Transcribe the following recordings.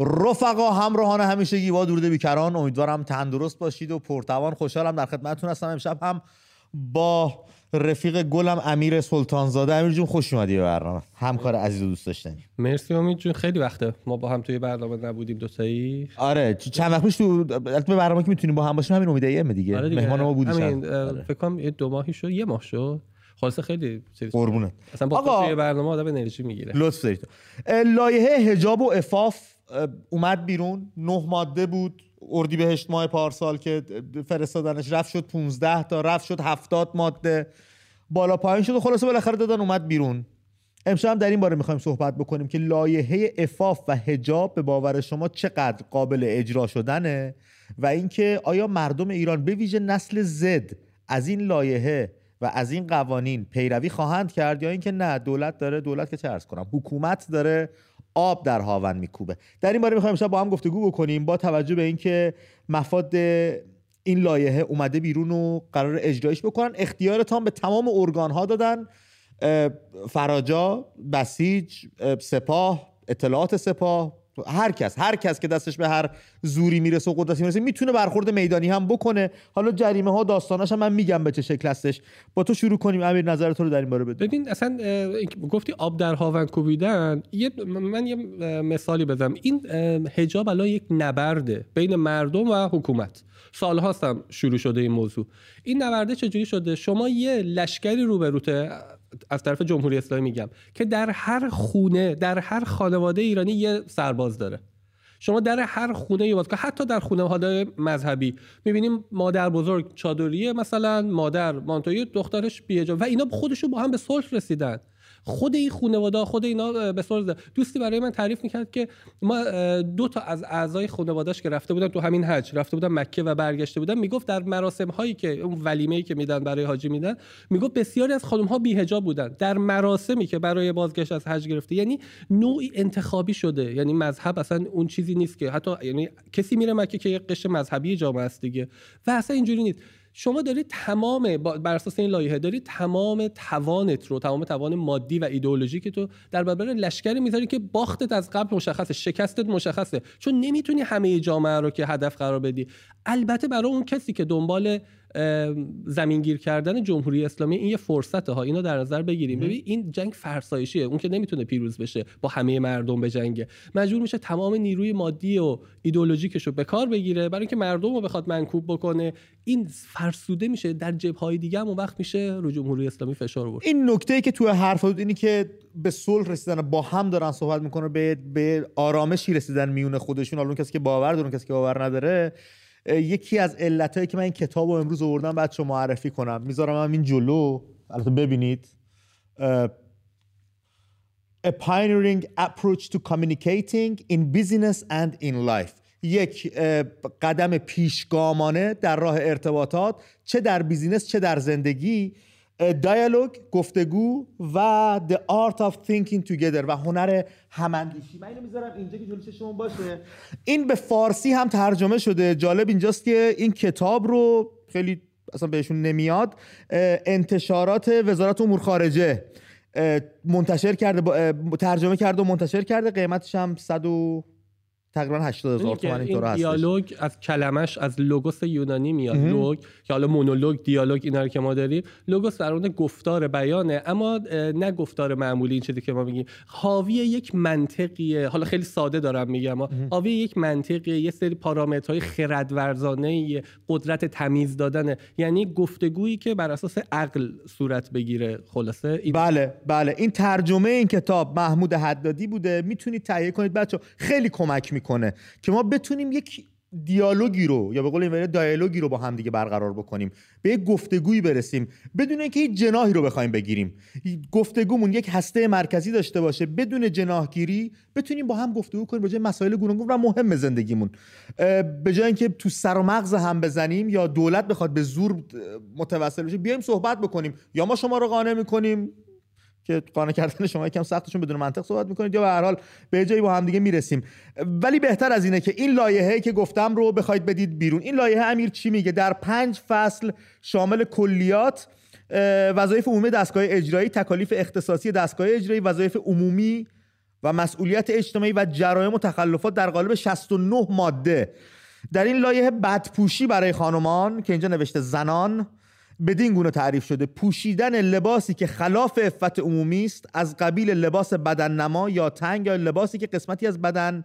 رفقا همراهان همیشگی. با درود بیکران. امیدوارم تندرست باشید و پرتوان. خوشحالم در خدمتتون هستم. امشب هم با رفیق گلم امیر سلطانزاده. امیر جون خوش اومدی به برنامه. همکار عزیز و دوست داشتنی. مرسی امید جون. خیلی وقته. ما با هم توی برنامه نبودیم دوتایی آره چند وقت پیش تو به برنامه که می‌تونیم با هم باشیم همین امید ایم دیگه, آره دیگه. مهمان ما بودی همین آره. فکر کنم یه دو ماهی شد یه ماه شد. خلاصه خیلی چیز قربونت. اصلا با آقا. توی برنامه آدم انرژی می‌گیره. لطف دارید. لایحه حجاب و افاف اه، اومد بیرون نه ماده بود اردیبهشت ماه پارسال که فرستادنش رفت شد 15 تا رفت شد 70 ماده. بالا پایین شد و خلاصه بالاخره دادن اومد بیرون. امشب هم در این باره می‌خوایم صحبت بکنیم که لایحه افاف و حجاب به باور شما چقدر قابل اجرا شدنه و اینکه آیا مردم ایران به ویژه نسل زد از این لایحه و از این قوانین پیروی خواهند کرد یا اینکه نه دولت داره دولت که چه کنم حکومت داره آب در هاون میکوبه. در این باره می‌خوایم امشب با هم گفتگو بکنیم با توجه به اینکه مفاد این لایحه اومده بیرون و قرار اجرایش بکنن. اختیار تام به تمام ارگان ها دادن فراجا بسیج اه، سپاه اطلاعات سپاه هر کس هر کس که دستش به هر زوری می‌رسه و قدرتی می‌رسه می‌تونه برخورد میدانی هم بکنه. حالا جریمه ها داستاناش هم من میگم به چه شکل هستش. با تو شروع کنیم. امیر نظر تو رو در این باره بده ببین اصلا گفتی آب در هاون کوبیدن یه من یه مثالی بزنم. این حجاب الان یک نبرده بین مردم و حکومت. سال هاستم شروع شده این موضوع. این نبرده چجوری شده؟ شما یه لشکری روبروته. از طرف جمهوری اسلامی میگم که در هر خونه در هر خانواده ایرانی یه سرباز داره. شما در هر خونه یه باز حتی در خانواده مذهبی. می‌بینیم مادر بزرگ چادریه مثلا مادر مانتوی دخترش بیهجاب و اینا خودشون با هم به صلح رسیدن. خود این خانواده خود اینا به رسیدن. دوستی برای من تعریف می‌کرد که ما دو تا از اعضای خانوادهش که رفته بودن تو همین حج رفته بودن مکه و برگشته بودن می‌گفت در مراسم هایی که اون ولیمه ای که میدن برای حاجی میدن می‌گفت بسیاری از خانم ها بیهجاب بودن. در مراسمی که برای بازگشت از حج گرفته یعنی نوعی انتخابی شده. یعنی مذهب اصلا اون چیزی نیست که حتی یعنی کسی میره مکه که یک قشر مذهبی جامعه است دیگه. و اصلا اینجوری نیست. شما دارید تمام بر اساس این لایحه دارید تمام توانت رو تمام توان مادی و ایدئولوژیک تو در برابر لشکری می‌ذاری که باختت از قبل مشخصه شکستت مشخصه. چون نمی‌تونی همه جامعه رو که هدف قرار بدی. البته برای اون کسی که دنبال زمینگیر کردن جمهوری اسلامی این یه فرصته ها. اینو در نظر بگیریم. ببین این جنگ فرسایشیه. اون که نمی‌تونه پیروز بشه با همه مردم به جنگه. مجبور میشه تمام نیروی مادی و ایدئولوژیکش رو به کار بگیره. برای اینکه مردم رو بخواد منکوب بکنه. این فرسوده میشه. در جبههای دیگه هم اون وقت میشه رو جمهوری اسلامی فشار آورد این نکته ای که تو حرف بود اینی که به صلح رسیدن با هم دارن صحبت می‌کنه به به آرامشی رسیدن میون خودشون. حالا اون کسی که باور داره اون کسی که باور نداره. یکی از علتایی که من این کتاب رو امروز آوردم شما معرفی کنم. می‌ذارم هم این جلو. البته ببینید. A pioneering approach to communicating in business and in life. یک قدم پیشگامانه در راه ارتباطات. چه در بیزینس چه در زندگی. دیالوگ گفتگو و the art of thinking together و هنر هماندیشی من اینو می‌ذارم اینجا که جلوی چشمون باشه. این به فارسی هم ترجمه شده. جالب اینجاست که این کتاب رو خیلی اصلا بهشون نمیاد. انتشارات وزارت امور خارجه منتشر کرده ترجمه کرده و منتشر کرده. قیمتش هم 100 و تقریبا 80 هزار تومن این اینطور هستش. دیالوگ از کلمش از لوگوس یونانی میاد. لوگ که حالا مونولوگ دیالوگ اینا رو که ما داریم. لوگوس در اون گفتار بیانه اما نه گفتار معمولی این چیزی که ما میگیم. حاوی یک منطقیه. حالا خیلی ساده دارم میگم حاوی یک منطقیه یه سری پارامترهای خردورزانه قدرت تمیز دادنه. یعنی گفتگویی که بر اساس عقل صورت بگیره. خلاصه؟ این بله بله. این ترجمه این کتاب محمود حدادی بوده. می‌تونید تهیه کنید. بچه خیلی کمک می‌کنه. که ما بتونیم یک دیالوگی رو یا به قول این دیالوگی رو با هم دیگه برقرار بکنیم به یک گفتگویی برسیم بدون اینکه هیچ جناحی رو بخوایم بگیریم. گفتگومون یک هسته مرکزی داشته باشه بدون جناحگیری بتونیم با هم گفتگو کنیم راجع مسائل گوناگون و مهم زندگیمون. به جای اینکه تو سر و مغز هم بزنیم یا دولت بخواد به زور متوسل بشه بیایم صحبت بکنیم. یا ما شما رو قانع می‌کنیم. که قانع کردن شما یکم سختشون بدون منطق صحبت می‌کنید یا به هر حال به جایی با هم دیگه می‌رسیم. ولی بهتر از اینه که این لایحه که گفتم رو بخواید بدید بیرون. این لایحه امیر چی میگه؟ در پنج فصل شامل کلیات وظایف عمومی دستگاه اجرایی تکالیف اختصاصی دستگاه اجرایی وظایف عمومی و مسئولیت اجتماعی و جرایم و تخلفات در قالب 69 ماده. در این لایحه بدپوشی برای خانمان که اینجا نوشته زنان بدین گونه تعریف شده. پوشیدن لباسی که خلاف افت عمومی است از قبیل لباس بدن نما یا تنگ یا لباسی که قسمتی از بدن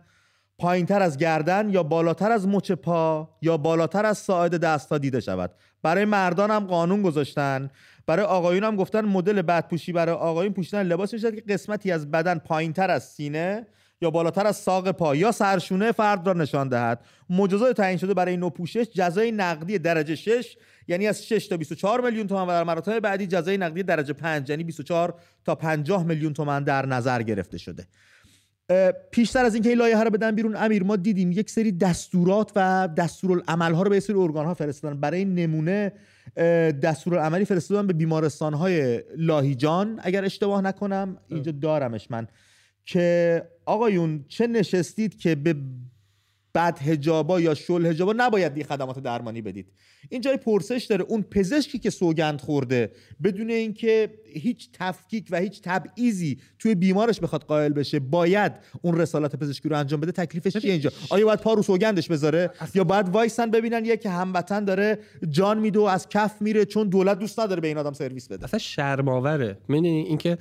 پایینتر از گردن یا بالاتر از مچ پا یا بالاتر از ساعد دست دیده شود. برای مردان هم قانون گذاشتن. برای آقایون هم گفتن مدل بدپوشی برای آقایون پوشیدن لباس میشه که قسمتی از بدن پایینتر از سینه یا بالاتر از ساق پا یا سرشونه فرد را نشان دهد. مجازات تعیین شده برای نوع پوشش جزای نقدی درجه 6 یعنی از 6 تا 24 میلیون تومان و در مراتب بعدی جزای نقدی درجه 5 یعنی 24 تا 50 میلیون تومان در نظر گرفته شده. پیشتر از اینکه این لایحه رو بدن بیرون امیر ما دیدیم یک سری دستورات و دستورالعمل ها رو به سری ارگان ها فرستادن. برای نمونه دستورالعملی فرستادن به بیمارستان های لاهیجان اگر اشتباه نکنم. اینجا دارمش. من که آقایون چه نشستید که به بد هجابا یا شل هجابا نباید دی خدمات درمانی بدید. این جای پرسش داره. اون پزشکی که سوگند خورده بدون اینکه هیچ تفکیک و هیچ تبعیضی توی بیمارش بخواد قائل بشه باید اون رسالت پزشکی رو انجام بده. تکلیفش چیه اینجا؟ آیا باید پا رو سوگندش بذاره؟ یا باید وایسن ببینن یک هموطن داره جان میده و از کف میره چون دولت دوست نداره به این آدم سرویس بده. اصلا شرماوره می‌دونی اینکه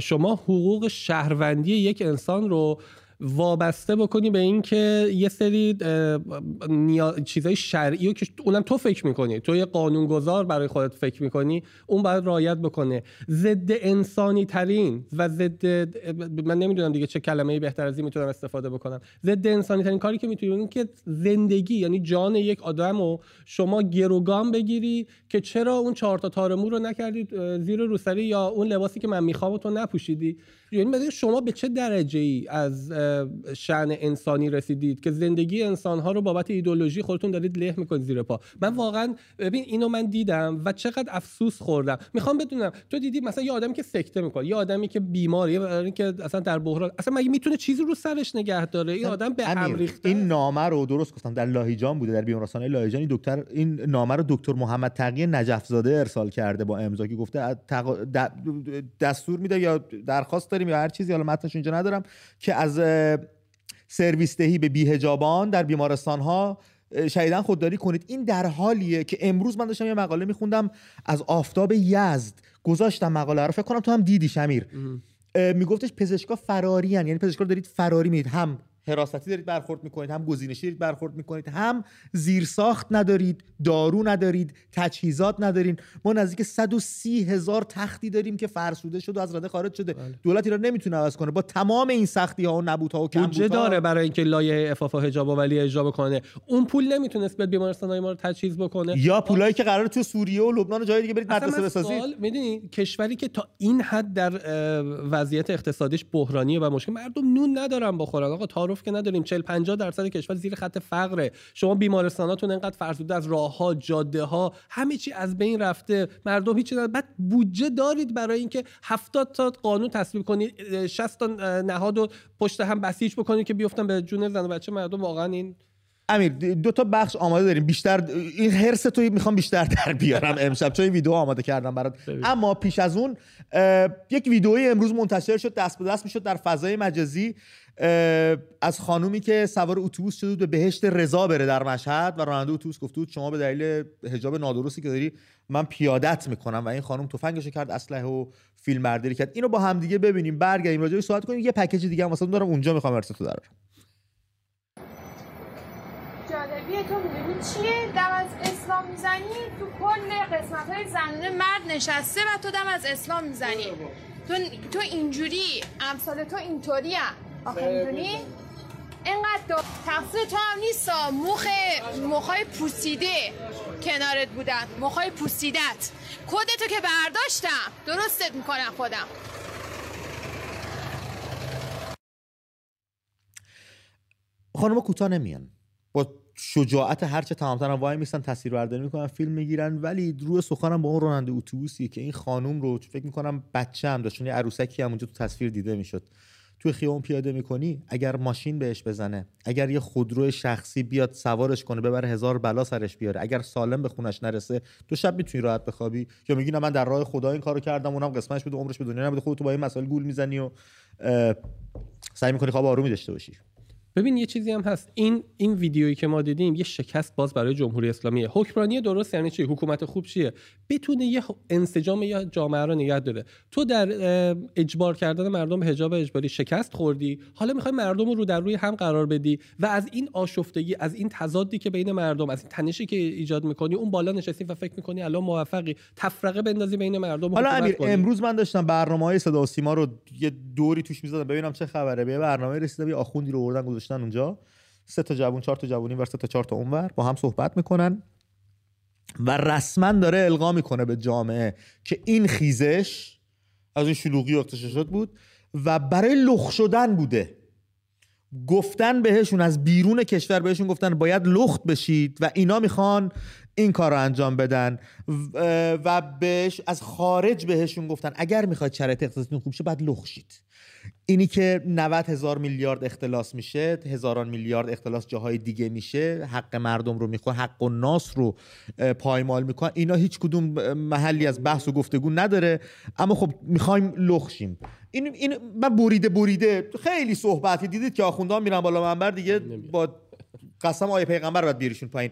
شما حقوق شهروندی یک انسان رو وابسته بکنی به اینکه یه سری نیا... چیزای شرعی رو که اونم تو فکر می‌کنی. تو یه قانونگذار برای خودت فکر می‌کنی اون باید رعایت بکنه. ضد انسانی ترین و ضد من نمی‌دونم دیگه چه کلمه بهتر از این می‌تونم استفاده بکنم. ضد انسانی ترین کاری که می‌تونی این که زندگی یعنی جان یک آدم رو شما گروگان بگیری که چرا اون چهار تا تارمو رو نکردید زیر روسری یا اون لباسی که من می‌خوام تو نپوشیدی. یعنی شما به چه درجه ای از شعن انسانی رسیدید که زندگی انسانها رو بابت ایدولوژی خودتون دارید له می‌کنید زیر پا؟ من واقعا ببین اینو من دیدم و چقدر افسوس خوردم. می‌خوام بدونم تو دیدی مثلا یه آدمی که سکته می‌کنه یه آدمی که بیماره یه که اصلا در بحران اصلا مگه می‌تونه چیزی رو سرش نگه داره؟ این آدم به هم ریخته این نامه رو درست گفتم در لاهیجان بوده در بیمارستان لاهیجان دکتر این نامه رو دکتر محمد تقی نجف زاده ارسال کرده با امضا که گفته دستور میده یا درخواست داریم یا هر چیزی حالا متنش اینجا ندارم که از سرویس دهی به بیهجابان در بیمارستان ها شهیدن خودداری کنید. این در حالیه که امروز من داشتم یه مقاله میخوندم از آفتاب یزد. گذاشتم مقاله رو فکر کنم تو هم دیدی شمیر. میگفتش پزشکا فراری یعنی پزشکا دارید فراری می‌دید. هم حراستی دارید برخورد می‌کنید هم گزینشی دارید برخورد می‌کنید هم زیرساخت ندارید دارو ندارید تجهیزات ندارین. ما نزدیک 130 هزار تختی داریم که فرسوده شد و از رده خارج شده. بله. دولت ایران نمی‌تونه عوض کنه. با تمام این سختی ها و نبودها و بودجه داره برای اینکه لایه افاف و حجاب و ولی اجرا بکنه. اون پول نمی‌تونست بیاد بیمارستان های ما رو تجهیز بکنه. یا پولایی که قرار تو سوریه و لبنان و جای دیگه برید مدرسه بسازید. می‌دونی کشوری که تا این حد در وضعیت اقتصادیش بحرانیه و مشکل مردم نون ندارن بخورن. آقا تعارف که نداریم 40 50 درصد کشور زیر خط فقره. شما بیمارستاناتون انقدر فرسوده از راه ها جاده ها همه چی از بین رفته. مردم هیچ بعد بودجه دارید برای اینکه 70 تا قانون تصویب کنید 60 تا نهاد و پشت هم بسیج بکنید که بیفتن به جون زن و بچه. مردم واقعا این امیر دو تا بخش آماده داریم. بیشتر این هرس تو می‌خوام بیشتر در بیارم امشب. چون این ویدیو آماده کردم برات. اما پیش از اون یک ویدئوی امروز منتشر شد دست به دست می‌شد در فضای مجازی. از خانومی که سوار اتوبوس شده به بهشت رضا بره در مشهد و راننده اتوبوس گفته بود شما به دلیل حجاب نادرستی که داری من پیادت می‌کنم و این خانم تفنگش کرد اسلحه و فیلم برداری کرد. اینو با هم دیگه ببینیم. برگردیم راجع به صحبت کنیم. یه پکیج دیگه هم واسه دارم. اونجا می‌خوام ارتباط دارم جالبیه تو می‌دونی چیه؟ دم از اسلام می‌زنی تو کل قسمت های زنونه مرد نشسته و تو دم از اسلام می‌زنی. تو, تو اینجوری امثال تو اینطوری آخه می‌دونی؟ اینقدر تقصیر تو هم نیست موخ مخای پوسیده کنارت بودن. مخای پوسیدت. کدتو که برداشتم. درستت می‌کنم خودم. خانم کوتاه نمیان. با شجاعت هرچه تمامتر هم وای میستن تصویر برداری می‌کنن فیلم می‌گیرن. ولی روی سخنم با اون راننده اتوبوسی که این خانم رو فکر می‌کنم بچه هم داشت چون عروسکی هم اونجا تو تصویر دیده می‌شد. توی خیابون پیاده می‌کنی اگر ماشین بهش بزنه اگر یه خودرو شخصی بیاد سوارش کنه ببره هزار بلا سرش بیاره اگر سالم به خونش نرسه تو شب می‌تونی راحت بخوابی. یا میگی نه من در راه خدا این کارو کردم اونم قسمتش بود عمرش به دنیا نبوده خودت با این مسائل گول می‌زنی و سعی می‌کنی خواب آرومی داشته باشی. ببین یه چیزی هم هست. این این ویدیویی که ما دیدیم یه شکست باز برای جمهوری اسلامیه حکمرانی درست یعنی چی؟ حکومت خوب چیه؟ بتونه یه انسجام یا جامعه رو نگه داره. تو در اجبار کردن مردم به حجاب اجباری شکست خوردی. حالا می‌خوای مردم رو در روی هم قرار بدی و از این آشفتگی از این تضادی که بین مردم از این تنشی که ایجاد می‌کنی اون بالا نشستی و فکر می‌کنی الان موفقی. تفرقه بندازی بین مردم حالا امیر امروز من داشتم برنامه‌های صدا و سیما رو یه دوری توش می‌زدم. ببینم چه خبره. به برنامه رسیدم یه آخوندی رو آوردن گذاشتن اونجا. سه تا جوون چهار تا جوونی و سه تا چهار تا اونور با هم صحبت می‌کنن و رسما داره القا می‌کنه به جامعه که این خیزش از این شلوغی و اقتشاشات بود و برای لخ شدن بوده. گفتن بهشون از بیرون کشور بهشون گفتن باید لخت بشید و اینا می‌خوان این کار رو انجام بدن. و بهش از خارج بهشون گفتن اگر می‌خواید شرایط اقتصادیتون خوب شه باید لخ شید. اینی که 90 هزار میلیارد اختلاس میشه هزاران میلیارد اختلاس جاهای دیگه میشه حق مردم رو می‌خواد حق و ناس رو پایمال می‌کنن اینا هیچ کدوم محلی از بحث و گفتگو نداره اما خب می‌خوایم لخشیم این این من بریده بریده خیلی صحبتی دیدید که آخوندان میرن بالا منبر دیگه با قسم آیه پیغمبر باید بیریشون پایین.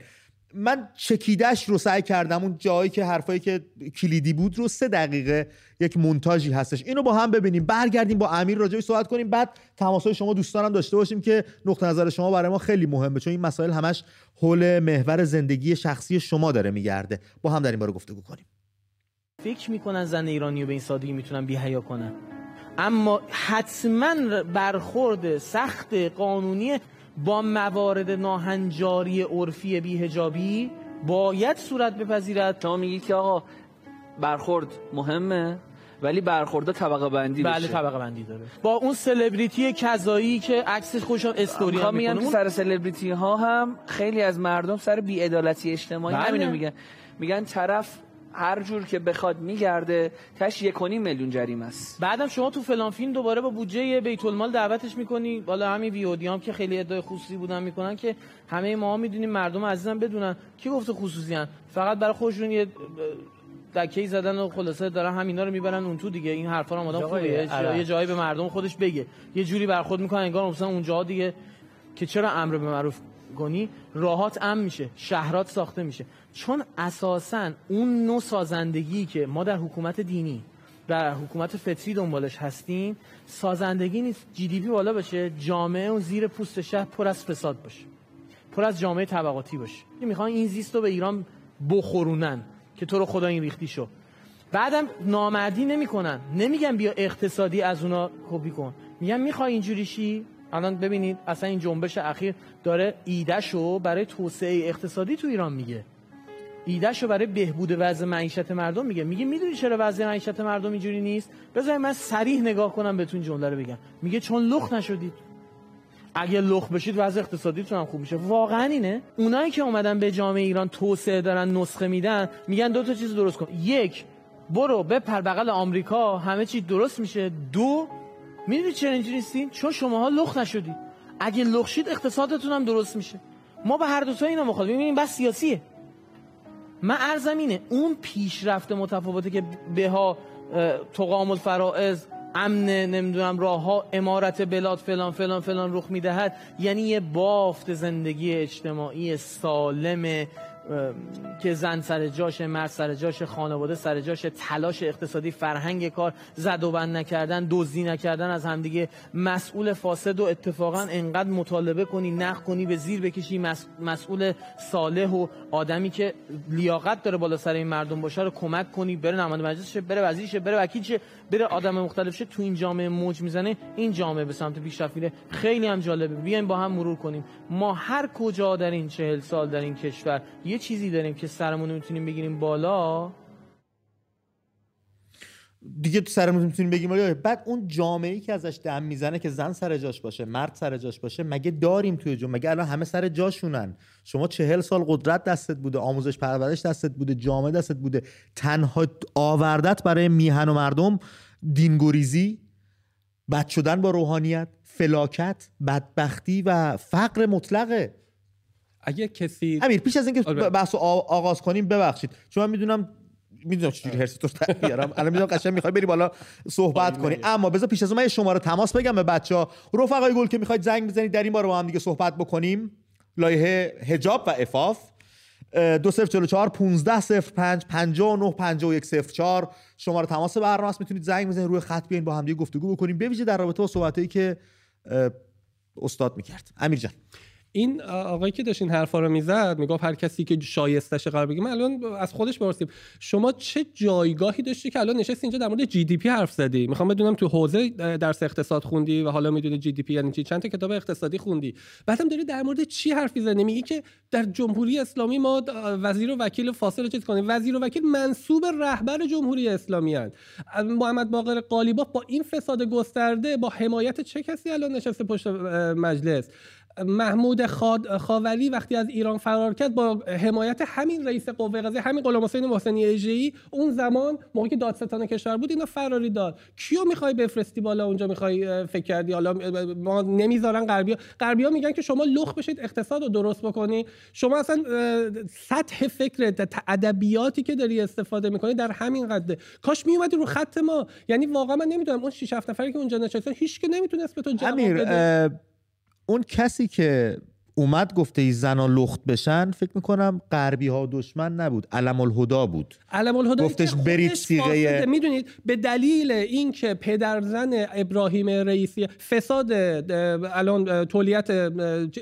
من چکیدش رو سعی کردم اون جایی که حرفایی که کلیدی بود رو سه دقیقه یک مونتاژی هستش. اینو با هم ببینیم. برگردیم با امیر راجعش صحبت کنیم. بعد تماسای شما دوستانم داشته باشیم که نقطه نظر شما برای ما خیلی مهمه چون این مسائل همش حول محور زندگی شخصی شما داره میگرده. با هم در این باره گفتگو کنیم. فکر می‌کنن زن ایرانی رو به این سادگی می‌تونن بیهیا کنن. اما حتما برخورد سخت قانونی با موارد ناهنجاری عرفی بیهجابی باید صورت بپذیرد. شما میگی که آقا برخورد مهمه ولی برخورد طبقه بندی بله طبقه بندی داره. با اون سلبریتی کذایی که عکسش خوشم استوری هم میگن سر سلبریتی ها هم خیلی از مردم سر بی‌عدالتی اجتماعی بله. همینو میگن. میگن طرف هر جور که بخواد میگرده تش یک میلیون جریمه است. بعدم شما تو فلان فیلم دوباره با بودجه بیت المال دعوتش می‌کنی. بالا همین ویودی هم که خیلی ادعای خصوصی بودن می‌کنن که همه ما می‌دونیم مردم عزیزم بدونن. کی گفته خصوصی هن؟ فقط برای خودشون یه دکی زدن و خلاصه دارن همینا رو می‌برن اون تو دیگه. این حرفا رو آدم خوبه. یه جایی به مردم خودش بگه. یه جوری برخورد می‌کنن انگار مثلا اونجا دیگه. که چرا امر به معروف کنی راهات امن میشه شهرات ساخته میشه. چون اساسا اون نوع سازندگی که ما در حکومت دینی در حکومت فطری دنبالش هستیم سازندگی نیست جی دی پی بالا باشه جامعه اون زیر پوست شهر پر از فساد باشه. پر از جامعه طبقاتی باشه. می‌خوان این زیست رو به ایران بخورونن که تو رو خدا این ریختی شو. بعدم نامردی نمی‌کنن. نمیگن بیا اقتصادی از اونا کپی کن. میگن می‌خوای اینجوری شی؟ الان ببینید اصلا این جنبش اخیر داره ایدهشو برای توسعه اقتصادی تو ایران میگه. ایدهشو برای بهبود وضع معیشت مردم میگه. میگه می‌دونی چرا وضع معیشت مردم اینجوری نیست؟ بذارید من سریح نگاه کنم بهتون جمله رو بگم. میگه چون لخ نشدید. اگه لخ بشید وضع اقتصادیتون هم خوب میشه. واقعا اینه. اونایی که اومدن به جامعه ایران توسعه دارن نسخه میدن میگن دو تا چیز درست کن. یک برو بپر بغل آمریکا همه چی درست میشه. دو می‌دونید چرا اینجوری نیستین؟ چون شماها لخ نشدید اگه لخ شید اقتصادتون هم درست میشه. ما به هر دو تا اینا مخالفیم. این بس سیاسیه. من ارزم اینه اون پیشرفت متفاوته که بها تقام الفرائض امن نمی‌دونم راه ها امارت بلاد فلان فلان فلان رخ می‌دهد یعنی یه بافت زندگی اجتماعی سالم که زن سر جاش مرد سر جاش خانواده سر جاش تلاش اقتصادی فرهنگ کار زد و بند نکردن دزدی نکردن از همدیگه مسئول فاسد و اتفاقا انقدر مطالبه کنی نخ کنی به زیر بکشی مسئول صالح و آدمی که لیاقت داره بالا سر این مردم باشه رو کمک کنی بره نماینده مجلس شه بره وزیر شه بره وکیل شه بره آدم مختلف شه تو این جامعه موج می‌زنه این جامعه به سمت پیشرفت میره خیلی هم جالبه. بیایم با هم مرور کنیم. ما هر کجا در این چهل سال در این کشور یه چیزی داریم که سرمون می‌تونیم بگیریم بالا؟ دیگه تو سرمون می‌تونیم بگیم بالا. بعد اون جامعه ای که ازش دم می‌زنه که زن سر جاش باشه مرد سر جاش باشه مگه داریم توی جامعه؟ مگه الان همه سر جاشونن؟ شما چهل سال قدرت دستت بوده آموزش پرورش دستت بوده جامعه دستت بوده. تنها آوردت برای میهن و مردم دینگوریزی بد شدن با روحانیت فلاکت بدبختی و فقر مطلقه. اگه کسی امیر پیش از اینکه آره. بحث آغاز کنیم ببخشید. چون من می‌دونم می‌دونم چجوری هرس تو در بیارم. الان می‌دونم قشنگ می‌خوای بری بالا صحبت کنی. اما بذار پیش از اون من یه شماره تماس بگم به بچه ها رفقای گل که می‌خواید زنگ بزنید در این باره با هم دیگه صحبت بکنیم. لایحه حجاب و افاف دو صفر چلو چهار پونزده صفر پنج پنجاه و نه پنجاه و یک صفر چهار. شماره تماس برنامه است می‌تونید زنگ بزنید روی خط بیاین با هم دیگه گفتگو بکنیم. بویژه در رابطه با صحبتایی که استاد می‌کرد. امیر جان. این آقایی که داشت این حرفا رو می‌زد می‌گفت هر کسی که شایستش قرار بگه من الان از خودش بپرسیم شما چه جایگاهی داشتی که الان نشستی اینجا در مورد جی دی پی حرف زدی؟ می‌خوام بدونم تو حوزه درس اقتصاد خوندی و حالا می‌دونی جی دی پی یعنی چی؟ چند تا کتاب اقتصادی خوندی؟ بعدم داری در مورد چی حرف می‌زنی؟ میگی که در جمهوری اسلامی ما وزیر و وکیل فاصله چیز کنیم. وزیر و وکیل منصوب رهبر جمهوری اسلامی هستند. محمد باقر قالیباف با این فساد گسترده با حمایت چه کسی الان نشسته پشت مجلس؟ محمود خاد خاوری وقتی از ایران فرار کرد با حمایت همین رئیس قوه قضاییه همین غلام حسین محسنی اژه‌ای اون زمان موقعی که دادستان کشور بود اینا فراری داد. کیو می‌خوای بفرستی بالا اونجا؟ می‌خوای فکر کردی؟ حالا ما نمی‌ذارن غربیا غربیا میگن که شما لخ بشید اقتصاد رو درست بکنی. شما اصلا سطح فکر ادبیاتی که داری استفاده می‌کنی در همین قده کاش میومدی رو خط ما. یعنی واقعا من نمی‌دونم اون 6 7 نفری که اونجا نشستن هیچ که نمی‌تونست به تو جواب بده. اون کسی که اومد گفته ای زنا لخت بشن فکر می‌کنم غربی ها دشمن نبود علم الهدا بود. علم الهدا گفتش برید سیغه می‌دونید به دلیل اینکه پدرزن ابراهیم رئیسی فساد الان تولیت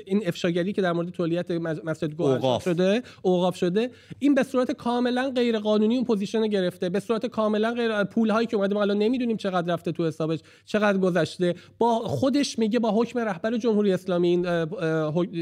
این افشاگری که در مورد تولیت مسجد گوهرشاد اوقاف شده این به صورت کاملا غیر قانونی اون position گرفته. به صورت کاملا غیر پول هایی که اومده ما الان نمی‌دونیم چقدر رفته تو حسابش چقدر گذشته. با خودش میگه با حکم رهبر جمهوری اسلامی این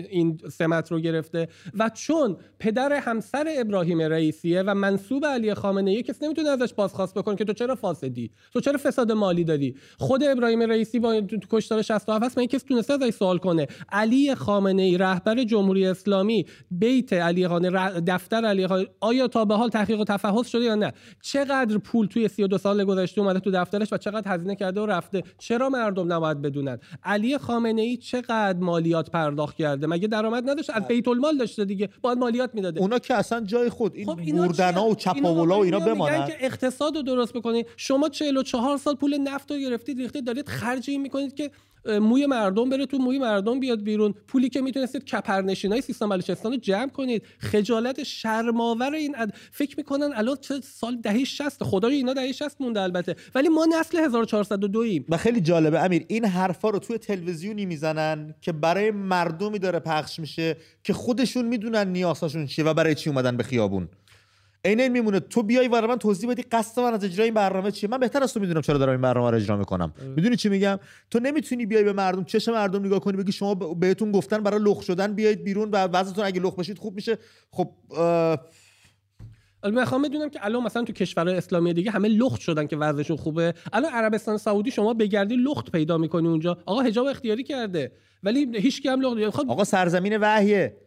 این سمت رو گرفته و چون پدر همسر ابراهیم رئیسیه و منصوب علی خامنه ای کسی نمی‌تونه ازش بازخواست بکنه که تو چرا فاسدی؟ تو چرا فساد مالی داری؟ خود ابراهیم رئیسی با تو کشتار 67 هست من کسی تونسته ازش سوال کنه. علی خامنه ای رهبر جمهوری اسلامی بیت علی خانه دفتر علی خانه آیا تا به حال تحقیق و تفحص شده یا نه؟ چقدر پول توی 32 سال گذشته اومده تو دفترش و چقدر هزینه کرده و رفته؟ چرا مردم نباید بدونن؟ علی خامنه ای چقدر مالیات پرداخت کرده مگه درآمد نداشت؟ از بیت المال داشته دیگه. باید مالیات می‌داده. اونا که اصلا جای خود این خب بردنا و چپاولا و اینا بمانن که اقتصاد رو درست بکنید. شما 44 سال پول نفت رو گرفتید ریختید دارید خرج این می‌کنید که موی مردم بره تو موی مردم بیاد بیرون. پولی که می‌تونستید کپرنشینای سیستان بلوچستان رو جمع کنید. خجالت شرماور این اد... فکر می‌کنن الان چه سال دهه 60 خدای اینا دهه 60 مونده البته. ولی ما نسل 1402 ایم و خیلی جالبه امیر این حرفا رو توی تلویزیونی می‌زنن که برای مردمی داره پخش میشه که خودشون می‌دونن نیازشون چیه و برای چی اومدن به خیابون. عین میمونه. تو بیای برای من توضیح بدی قصد من از اجرای این برنامه چیه؟ من بهتر از تو می‌دونم چرا دارم این برنامه رو اجرا می‌کنم. می‌دونی چی میگم؟ تو نمی‌تونی بیای به مردم چش مردم نگاه کنی بگی شما بهتون گفتن برای لخ شدن بیایید بیرون و وضعتون اگه لخ بشید خوب میشه. خب البته می‌خوام بدونم که الان مثلا تو کشورهای اسلامی دیگه همه لخت شدن که وضعشون خوبه. الان عربستان سعودی شما بگردی لخت پیدا می‌کنی اونجا. آقا حجاب اختیاری کرده. ولی هیچ کی هم لخت خب آقا سرزمین وحیه.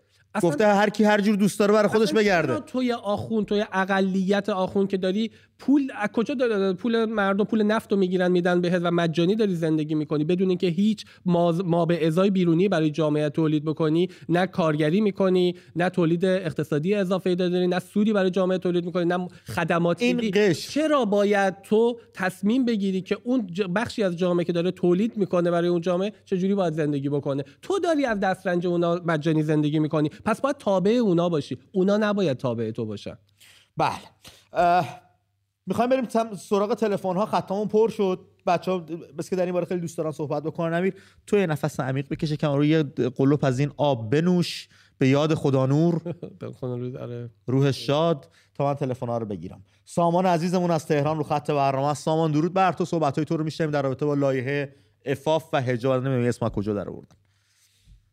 گفته هر کی هر جور دوست داره برای خودش بگرده. توی آخون توی اقلیت آخون که داری پول از کجا داره؟ پول مردم پول نفت رو می‌گیرن میدن بهت و مجانی داری زندگی می‌کنی. بدون اینکه هیچ ما, ما به ازای بیرونی برای جامعه تولید بکنی نه کارگری می‌کنی نه تولید اقتصادی اضافه داری نه سودی برای جامعه تولید می‌کنی نه خدمات این. چرا باید تو تصمیم بگیری که اون بخشی از جامعه که داره تولید می‌کنه برای اون جامعه چجوری باید زندگی بکنه؟ تو داری از دسترنج اونا مجانی زندگی می‌کنی. پس باید تابع اونا باشی. اونا نباید تابع تو باشن. بله. می‌خوایم بریم سراغ تلفن ها خطامون پر شد. بچه ها بس که در این باره خیلی دوست دارن صحبت بکنن. امیر تو یه نفس عمیق بکشه که روی قلوب از این آب بنوش. به یاد خدا نور. روح شاد. تا من تلفن ها رو بگیرم. سامان عزیزمون از تهران رو خط برنامه سامان درود بر تو. صحبت های تو رو میشنیم در رابطه با لایحه افاف و حجاب. نمی‌دونم اسم کجا در آوردن.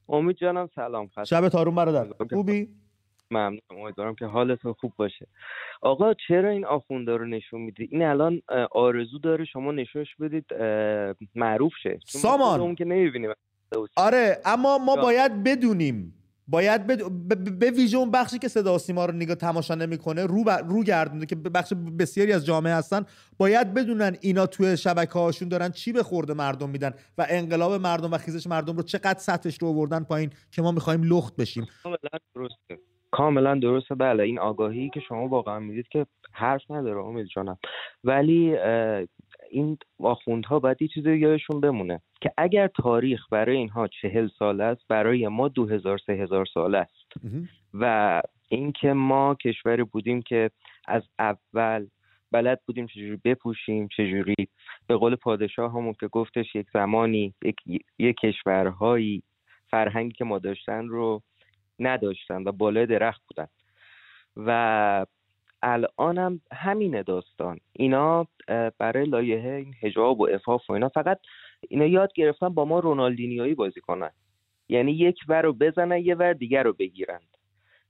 امید جانم سلام. خد. شب تارون برادر. خوبی؟ ممنونم. امیدوارم که حالتون خوب باشه. آقا چرا این آخونده رو نشون می‌دید این الان آرزو داره شما نشونش بدید معروف شه. سامان. که نمی‌بینیم. آره اما ما باید بدونیم. باید به ویژه اون بخشی که صدا سیما رو نگاه تماشا نمی‌کنه رو, ب... رو گردونده که بخش بسیاری از جامعه هستن باید بدونن اینا توی شبکه هاشون دارن چی به خورده مردم میدن و انقلاب مردم و خیزش مردم رو چقدر سطحش رو آوردن پایین که ما می‌خوایم لخت بشیم. کاملا درسته. بله این آگاهی که شما واقعا می‌دید که حرف نداره امید جانم. ولی این آخوندها باید یه چیزی یادشون بمونه که اگر تاریخ برای اینها چهل سال است برای ما دو هزار سه هزار سال است. و اینکه ما کشوری بودیم که از اول بلد بودیم چجوری بپوشیم چجوری به قول پادشاه همون که گفتش یک زمانی یک, یک کشورهایی فرهنگی که ما داشتن رو نداشتن و بالای درخت بودن. و الانم همین داستان. اینا برای لایحه این هجاب و افاف و اینا فقط اینا یاد گرفتن با ما رونالدینیایی بازی کنن. یعنی یک ور رو بزنن یه ور دیگر رو بگیرند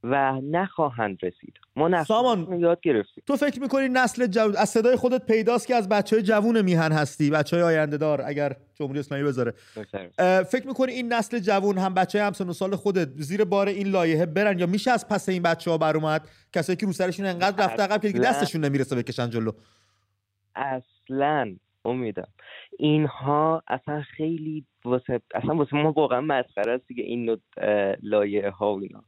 و نخواهند رسید. ما سامان یاد گرفتیم. تو فکر می‌کنی نسل جو... از صدای خودت پیداست که از بچه های جوون میهن هستی؟ بچه های آینده دار اگر جمهوری اسلامی بذاره. فکر می‌کنی این نسل جوون هم بچه هم سن و سال خودت زیر بار این لایحه برن یا میشه از پس این بچه ها بر اومد؟ کسایی که رو سرشون انقدر رفته عقب که دستشون نمی‌رسه بکشن جلو. اصلا امیدم. اینها اصلا خیلی واسه اصلا واسه ما واقعا مسخره است دیگه این لایه ها و اینا.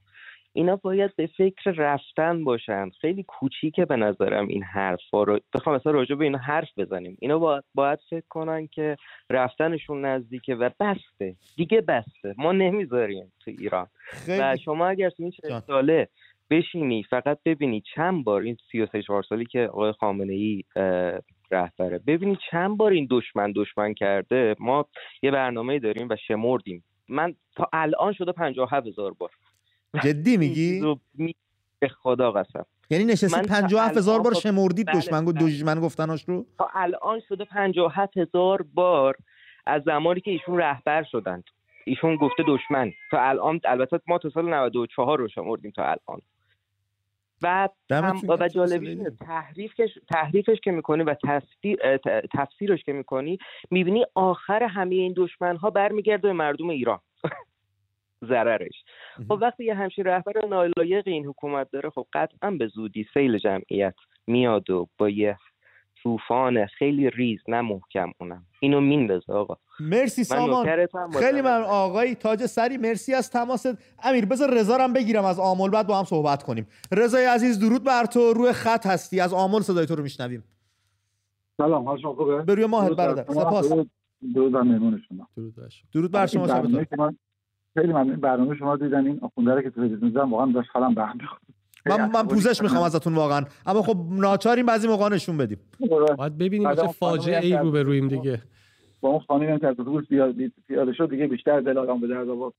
اینا باید به فکر رفتن باشن. خیلی کوچیکه به نظرم این حرفا رو. بخوام مثلا راجع به اینا حرف بزنیم. اینا باید, باید فکر کنن که رفتنشون نزدیکه و بسته. دیگه بسته. ما نمی‌ذاریم تو ایران. خیلی... و شما اگر تو این ساله بشینی فقط ببینی چند بار این 33 4 سالی که آقای خامنه ای رهبره ببینی چند بار این دشمن دشمن کرده. ما یه برنامه داریم و شمردیم. من تا الان شده 57 هزار بار. جدی میگی؟ به خدا قسم. یعنی نشستی 57 هزار بار شمردید بله، دشمن گفت بله. دشمن گفتناش رو؟ تا الان شده 57 هزار بار از زمانی که ایشون رهبر شدند. ایشون گفته دشمن. تا الان البته ما تا سال 94 رو شمردیم تا الان. و و جالبی تحریفش تحریفش که می‌کنی و تفسیر تفسیرش که می‌کنی می‌بینی آخر همه این دشمن ها برمیگرده به مردم ایران. ضررش. خب وقتی یه همچین رهبر نالایق این حکومت داره خب قطعا به زودی سیل جمعیت میاد و با یه طوفان خیلی ریز نه محکم اونم. اینو میندازه آقا. مرسی سامان. خیلی من آقای تاج سری مرسی از تماست. امیر بذار رضا هم بگیرم از آمل بعد با هم صحبت کنیم. رضای عزیز درود بر تو. روی خط هستی. از آمل صدای تو رو میشنویم. سلام حال شما خوبه؟ به روی ماهت برادر. سپاس. درود بر مهمون شما. درود بر شما. شب خیلی من برنامه شما دیدن این آخونده که تلویزیون دیدم واقعا داشت حالم به هم من من پوزش می‌خوام ازتون واقعا. اما خب ناچاریم بعضی موقع نشون بدیم. باید ببینیم چه فاجعه ای رو به رویم دیگه. با اون خانمی که از اتوبوس پیاده شد دیگه بیشتر دل آدم به درد آورد.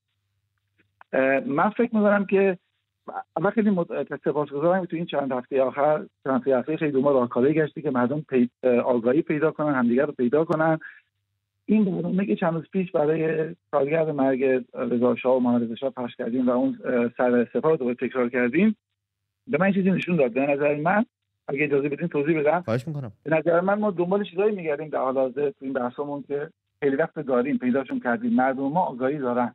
من فکر می‌کنم که اول خیلی سپاسگزارم تو این چند هفته آخر چند هفته خیلی دو ما راهکارهایی گشتی که مردم پی... آگاهی پیدا کنن همدیگر رو پیدا کنن. این برنامه که چند روز پیش برای سالگرد مرگ رضا شاه و محمد رضا شاه پخش کردیم و اون سر سپاه رو تکرار کردیم به من چیزی نشون داد. به نظر من اگه اجازه بدین توضیح بدم. خواهش می‌کنم. به نظر من ما دنبال چیزایی میگردیم در حال حاضر تو این بحثمون که خیلی وقت داریم پیداشون کردیم. مردم ما آگاهی دارن.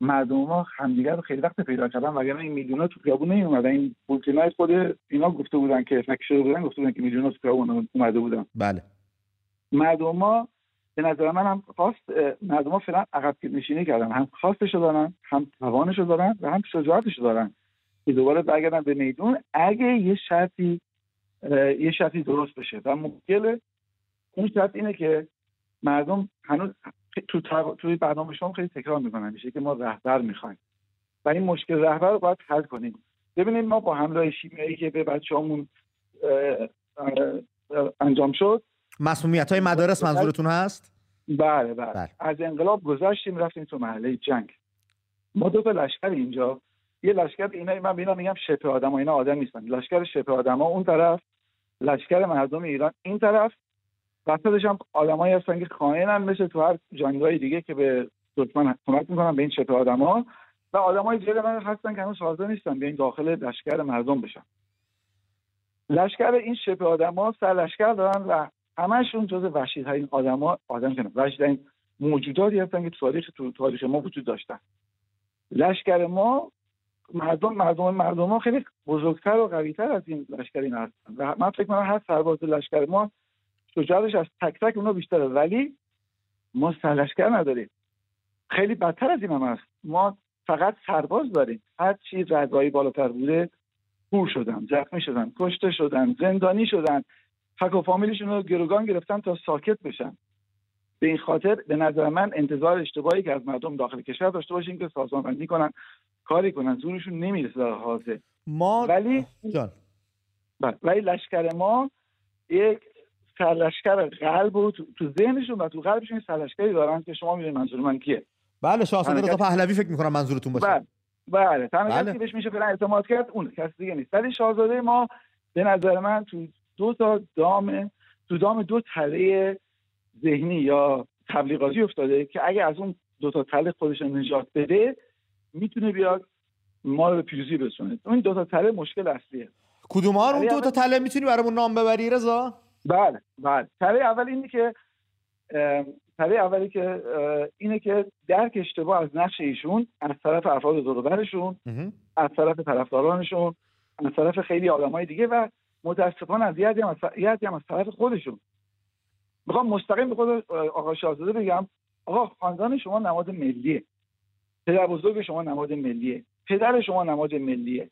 مردم ما همدیگر رو خیلی وقت پیدا کردن. وگرنه این میلیونا تو خیابون نمیومدن این بولتینای خود اینا گفته بودن که فکر بودن گفته بودن که میلیونا تو خیابون اومده بودن. بله. مردم ما به نظر من هم خواست مردم فعلا عقب نشینی کردن. هم خواستش دارن هم توانش دارن و هم شجاعتش دارن که دوباره برگردن به میدون اگه یه شرطی یه شرطی درست بشه. و مشکل اون شرط اینه که مردم هنوز تو توی برنامه شما خیلی تکرار می‌کنن. میشه که ما رهبر می‌خوایم. و این مشکل رهبر رو باید حل کنیم. ببینید ما با حمله شیمیایی که به بچه‌هامون انجام شد مسمومیت های مدارس منظورتون هست؟ بله بله, بله. از انقلاب گذاشتیم رفتیم تو محله جنگ. ما دو تا لشکر اینجا. یه لشکر اینا من بینا میگم شبه آدم و اینا آدم نیستن. لشکر شبه آدم ها اون طرف لشکر مردم ایران این طرف. وسطش هم آدمایی هستن که خائنن مثل تو هر جنگای دیگه که به دشمن کمک می‌کنن به این شبه آدما و آدمای جلد من هستن که هنوز حاضر نیستن به این داخل لشکر مردم بشن. لشکر این شبه آدما سر لشکر دارن و همشون جز وحشی ترین آدما آدم کنن وحشی ترین موجوداتی هستن که تاریخ تو تاریخ ما وجود داشتن. لشکر ما مردم مردم مردم ما خیلی بزرگتر و قویتر از این لشکر این هستن. و من فکر کنم هر سرباز لشکر ما شجاعتش از تک تک اونا بیشتره. ولی ما سرلشکر نداریم. خیلی بدتر از این هم هست. ما فقط سرباز داریم. هر چی رضایی بالاتر بوده کور شدن زخمی شدن کشته شدن زندانی شدن. فک و فامیلشون رو گروگان گرفتن تا ساکت بشن. به این خاطر به نظر من انتظار اشتباهی که از مردم داخل کشور داشته باشیم که سازمان بندی کنن کاری کنن زورشون نمی‌رسه در حاضر. ما ولی جان. بله. ولی لشکر ما یک سرلشکر قلب و تو, تو ذهنشون و تو قلبشون سرلشکری دارن که شما می‌دونید منظور من کیه. بله شاهزاده رضا پهلوی فکر می‌کنم منظورتون باشه. بله بله تنها بله. بهش میشه فعلا اعتماد کرد اون کسی دیگه نیست. ولی شاهزاده ما به نظر من تو دو تا دام تو دام دو تله ذهنی یا تبلیغاتی افتاده که اگه از اون دو تا تله خودش نجات بده می‌تونه بیاد ما رو به پیروزی برسونه. اون دو تا تله مشکل اصلیه. کدوم ها اون دو تا تله می‌تونی برامون نام ببری رضا؟ بله بله. تله اول اینه که تله اولی که اینه که درک اشتباه از نقش ایشون از طرف افراد دوربرشون از طرف طرفدارانشون از طرف خیلی آدمای دیگه و متاسفانه از یادی هم از, طرف خودشون. می‌خوام مستقیم به خود آقا شاهزاده بگم آقا خاندان شما نماد ملیه. پدر بزرگ شما نماد ملیه. پدر شما نماد ملیه.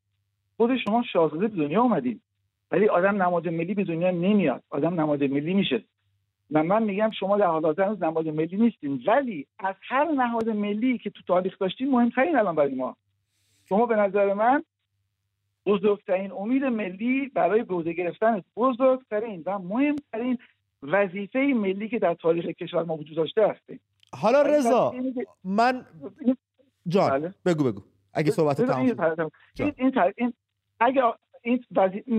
خود شما شاهزاده به دنیا اومدید ولی آدم نماد ملی به دنیا نمیاد. آدم نماد ملی میشه. و من میگم شما در حال حاضر نماد ملی نیستیم ولی از هر نهاد ملی که تو تاریخ داشتیم مهمترین الان برای ما. شما به نظر من بزرگترین امید ملی برای گوده گرفتن بزرگترین و مهمترین وظیفه ملی که در تاریخ کشور ما وجود داشته هستیم. حالا رضا من جان بله. بگو بگو. اگه صحبت تمام این, این, این, اگه این,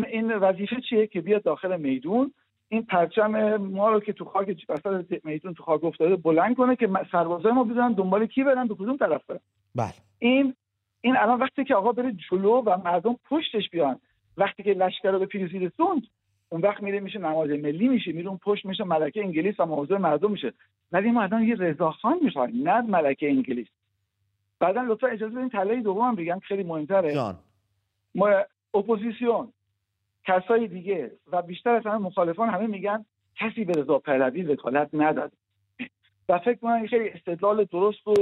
این وظیفه چیه که بیاد داخل میدون؟ این پرچم ما رو که تو خاک وسط میدون تو خاک افتاده بلند کنه که سربازای ما بدونن دنبال کی برن؟ به کدوم طرف برن؟ بله. این این الان وقتی که آقا بره جلو و مردم پشتش بیان وقتی که لشکر رو به پیروزی رسوند اون وقت میره میشه نماز ملی میشه میره اون پشت میشه ملکه انگلیس و موضوع مردم میشه. ولی ما الان یه رضاخان می‌خوایم نه ملکه انگلیس. بعدا لطفا اجازه بدین تله دوم بگم خیلی مهمتره. جان. ما اپوزیسیون کسای دیگه و بیشتر از همه مخالفان همه میگن کسی به رضا پهلوی وکالت نداد و فکر کنم خیلی استدلال درست و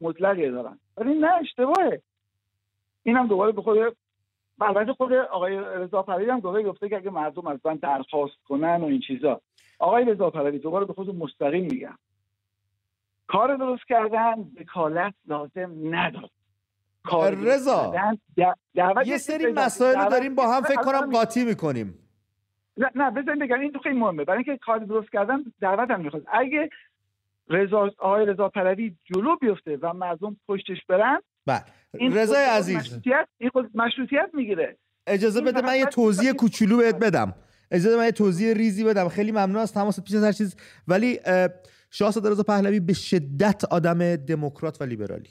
منطقی دارن. ولی نه اشتباهه. اینم دوباره به خود البته خود آقای رضا پهلوی هم دوباره گفته که اگه مردم از من درخواست کنن و این چیزا. آقای رضا پهلوی دوباره به خود مستقیم میگم. کار درست کردن وکالت لازم نداره رضا یه سری مسائل داریم با هم فکر کنم قاطی می‌کنیم. نه نه بذاریم بگم این تو خیلی مهمه. برای اینکه کار درست کردن دعوت هم می‌خواد. اگه رضا آقای رضا پهلوی جلو بیفته و مردم پشتش برن بله. رضا عزیز. مشروطیت این خود مشروطیت می‌گیره. اجازه بده من یه توضیح کوچولو بهت بدم. اجازه من یه توضیح ریزی بدم. خیلی ممنون از تماس پیش از هر چیز. ولی شاهزاده رضا پهلوی به شدت آدم دموکرات و لیبرالی.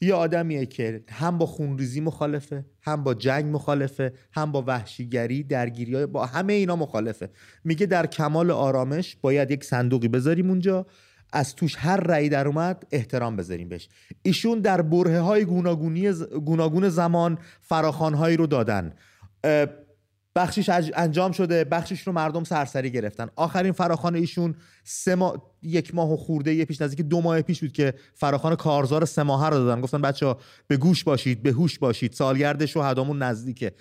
یه آدمیه که هم با خونریزی مخالفه هم با جنگ مخالفه هم با وحشیگری درگیری با همه اینا مخالفه. میگه در کمال آرامش باید یک صندوقی بذاریم اونجا. از توش هر رأی در اومد احترام بذاریم بهش. ایشون در بره های گوناگونی گوناگون زمان فراخانهایی رو دادن. بخشش انجام شده بخشش رو مردم سرسری گرفتن. آخرین فراخان ایشون سه ماه یک ماه و خورده یه پیش نزدیک دو ماه پیش بود که فراخان کارزار سه ماه رو دادن. گفتن بچه به گوش باشید به هوش باشید. سالگرد شهدامون نزدیکه.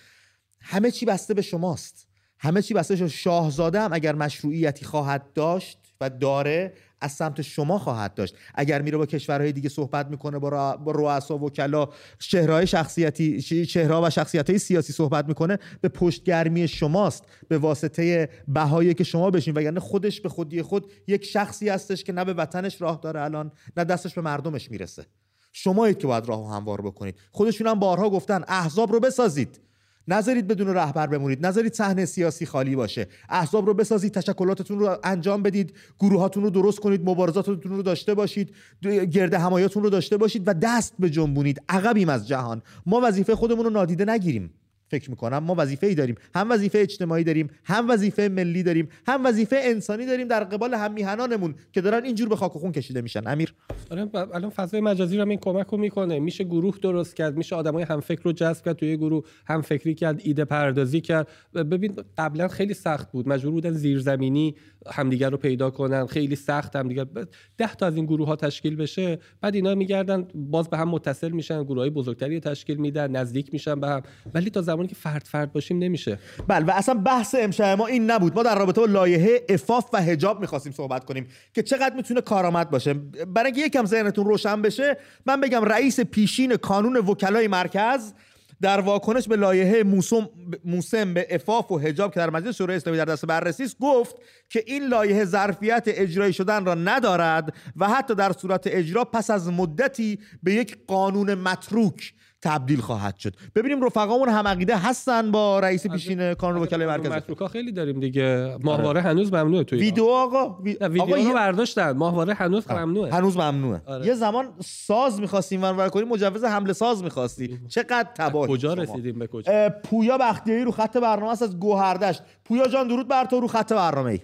همه چی بسته به شماست. همه چی بسته شاهزاده هم اگر مشروعیتی خواهد داشت و داره از سمت شما خواهد داشت. اگر میره با کشورهای دیگه صحبت می‌کنه با, رؤسا و کلا چهرهای شخصیتی چهره و شخصیت های سیاسی صحبت می‌کنه به پشتگرمی شماست. به واسطه بهایی که شما بشین وگرنه خودش به خودی خود یک شخصی هستش که نه به وطنش راه داره الان نه دستش به مردمش می‌رسه. شمایید که باید راه هموار بکنید. خودشون هم بارها گفتن احزاب رو بسازید. نذارید بدون رهبر بمونید. نذارید صحنه سیاسی خالی باشه. احزاب رو بسازید تشکلاتتون رو انجام بدید گروهاتون رو درست کنید مبارزاتتون رو داشته باشید گرد همایاتون رو داشته باشید و دست به جنبونید. عقبیم از جهان. ما وظیفه خودمون رو نادیده نگیریم. فکر می‌کنم. ما وظیفه ای داریم. هم وظیفه اجتماعی داریم هم وظیفه ملی داریم هم وظیفه انسانی داریم در قبال هم میهنانمون که دارن اینجور به خاک و خون کشیده میشن. امیر. آره الان فضای مجازی رو این کمک رو می‌کنه. میشه گروه درست کرد میشه آدمای هم فکر رو جذب کرد توی گروه هم فکری کرد ایده پردازی کرد. ببین قبلا خیلی سخت بود. مجبور بودن زیرزمینی همدیگر رو پیدا کنن. خیلی سخت همدیگر. ده تا از این گروه ها تشکیل بشه بعد اینا میگردن باز به هم متصل میشن گروه های بزرگتری تشکیل میدن نزدیک میشن به هم. ولی تا زمانی که فرد فرد باشیم نمیشه. بله و اصلا بحث امشب ما این نبود. ما در رابطه با لایحه افاف و حجاب می‌خواستیم صحبت کنیم که چقدر می‌تونه کارآمد باشه. برای اینکه یکم ذهنتون روشن بشه من بگم رئیس پیشین کانون وکلای مرکز در واکنش به لایحه موسم, موسم به افاف و حجاب که در مجلس شورای اسلامی در دست بررسی است گفت که این لایحه ظرفیت اجرایی شدن را ندارد و حتی در صورت اجرا پس از مدتی به یک قانون متروک تبدیل خواهد شد. ببینیم رفقامون هم عقیده هستن با رئیس پیشین کانون وکلای مرکزی متروکا خیلی داریم دیگه. ماهواره هنوز ممنوعه توی ویدیو آقا وی... ویدیو رو برداشتن. ماهواره هنوز ممنوعه. هنوز ممنوعه. آره. یه زمان ساز می‌خواستیم ور کنیم مجوز حمله ساز می‌خواستی. چقدر تباه کجا رسیدیم به کجا؟ پویا بختیاری رو خط برنامه است از گوهردشت. پویا جان درود بر تو رو خط برنامه ای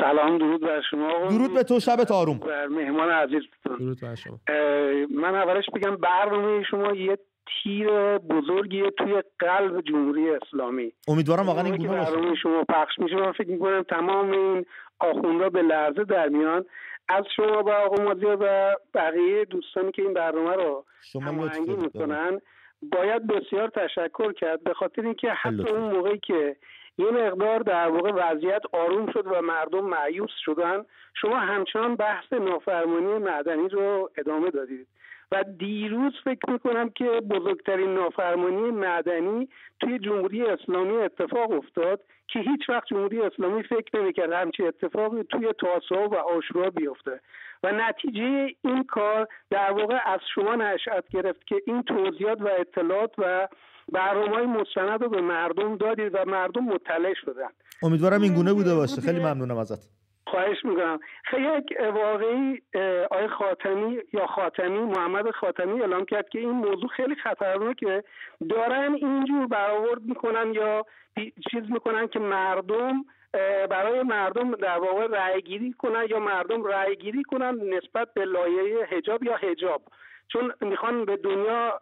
سلام درود بر شما. درود به تو شب آروم بر مهمان عزیز. درود بر شما. من اولش بگم برنامه شما یه تیر بزرگی توی قلب جمهوری اسلامی. امیدوارم واقعا این گونه باشه شما پخش میشه من فکر می‌کنم تمام این آخوندا به لرزه در میان. از شما و آقا مازیار و بقیه دوستانی که این برنامه رو هماهنگی می‌کنن باید بسیار تشکر کرد. به خاطر اینکه حتی اون موقعی که یه مقدار در واقع وضعیت آروم شد و مردم معیوس شدن شما همچنان بحث نافرمانی معدنی رو ادامه دادید. و دیروز فکر می‌کنم که بزرگترین نافرمانی معدنی توی جمهوری اسلامی اتفاق افتاد که هیچ وقت جمهوری اسلامی فکر نمی‌کرد همچی اتفاقی توی تاسا و آشورا بیفته. و نتیجه این کار در واقع از شما نشأت گرفت که این توضیحات و اطلاعات و برنامه های مستند رو به مردم دادید و مردم مطلع شدن. امیدوارم این گونه بوده باشه. خیلی ممنونم ازت. خواهش می‌کنم. خیلی یک واقعی آقای خاتمی یا خاتمی محمد خاتمی اعلام کرد که این موضوع خیلی خطرناکه. دارن اینجور برآورد می‌کنن یا چیز می‌کنن که مردم برای مردم در واقع رأی گیری کنن یا مردم رأی گیری کنن نسبت به لایه حجاب یا حجاب. چون می‌خوان به دنیا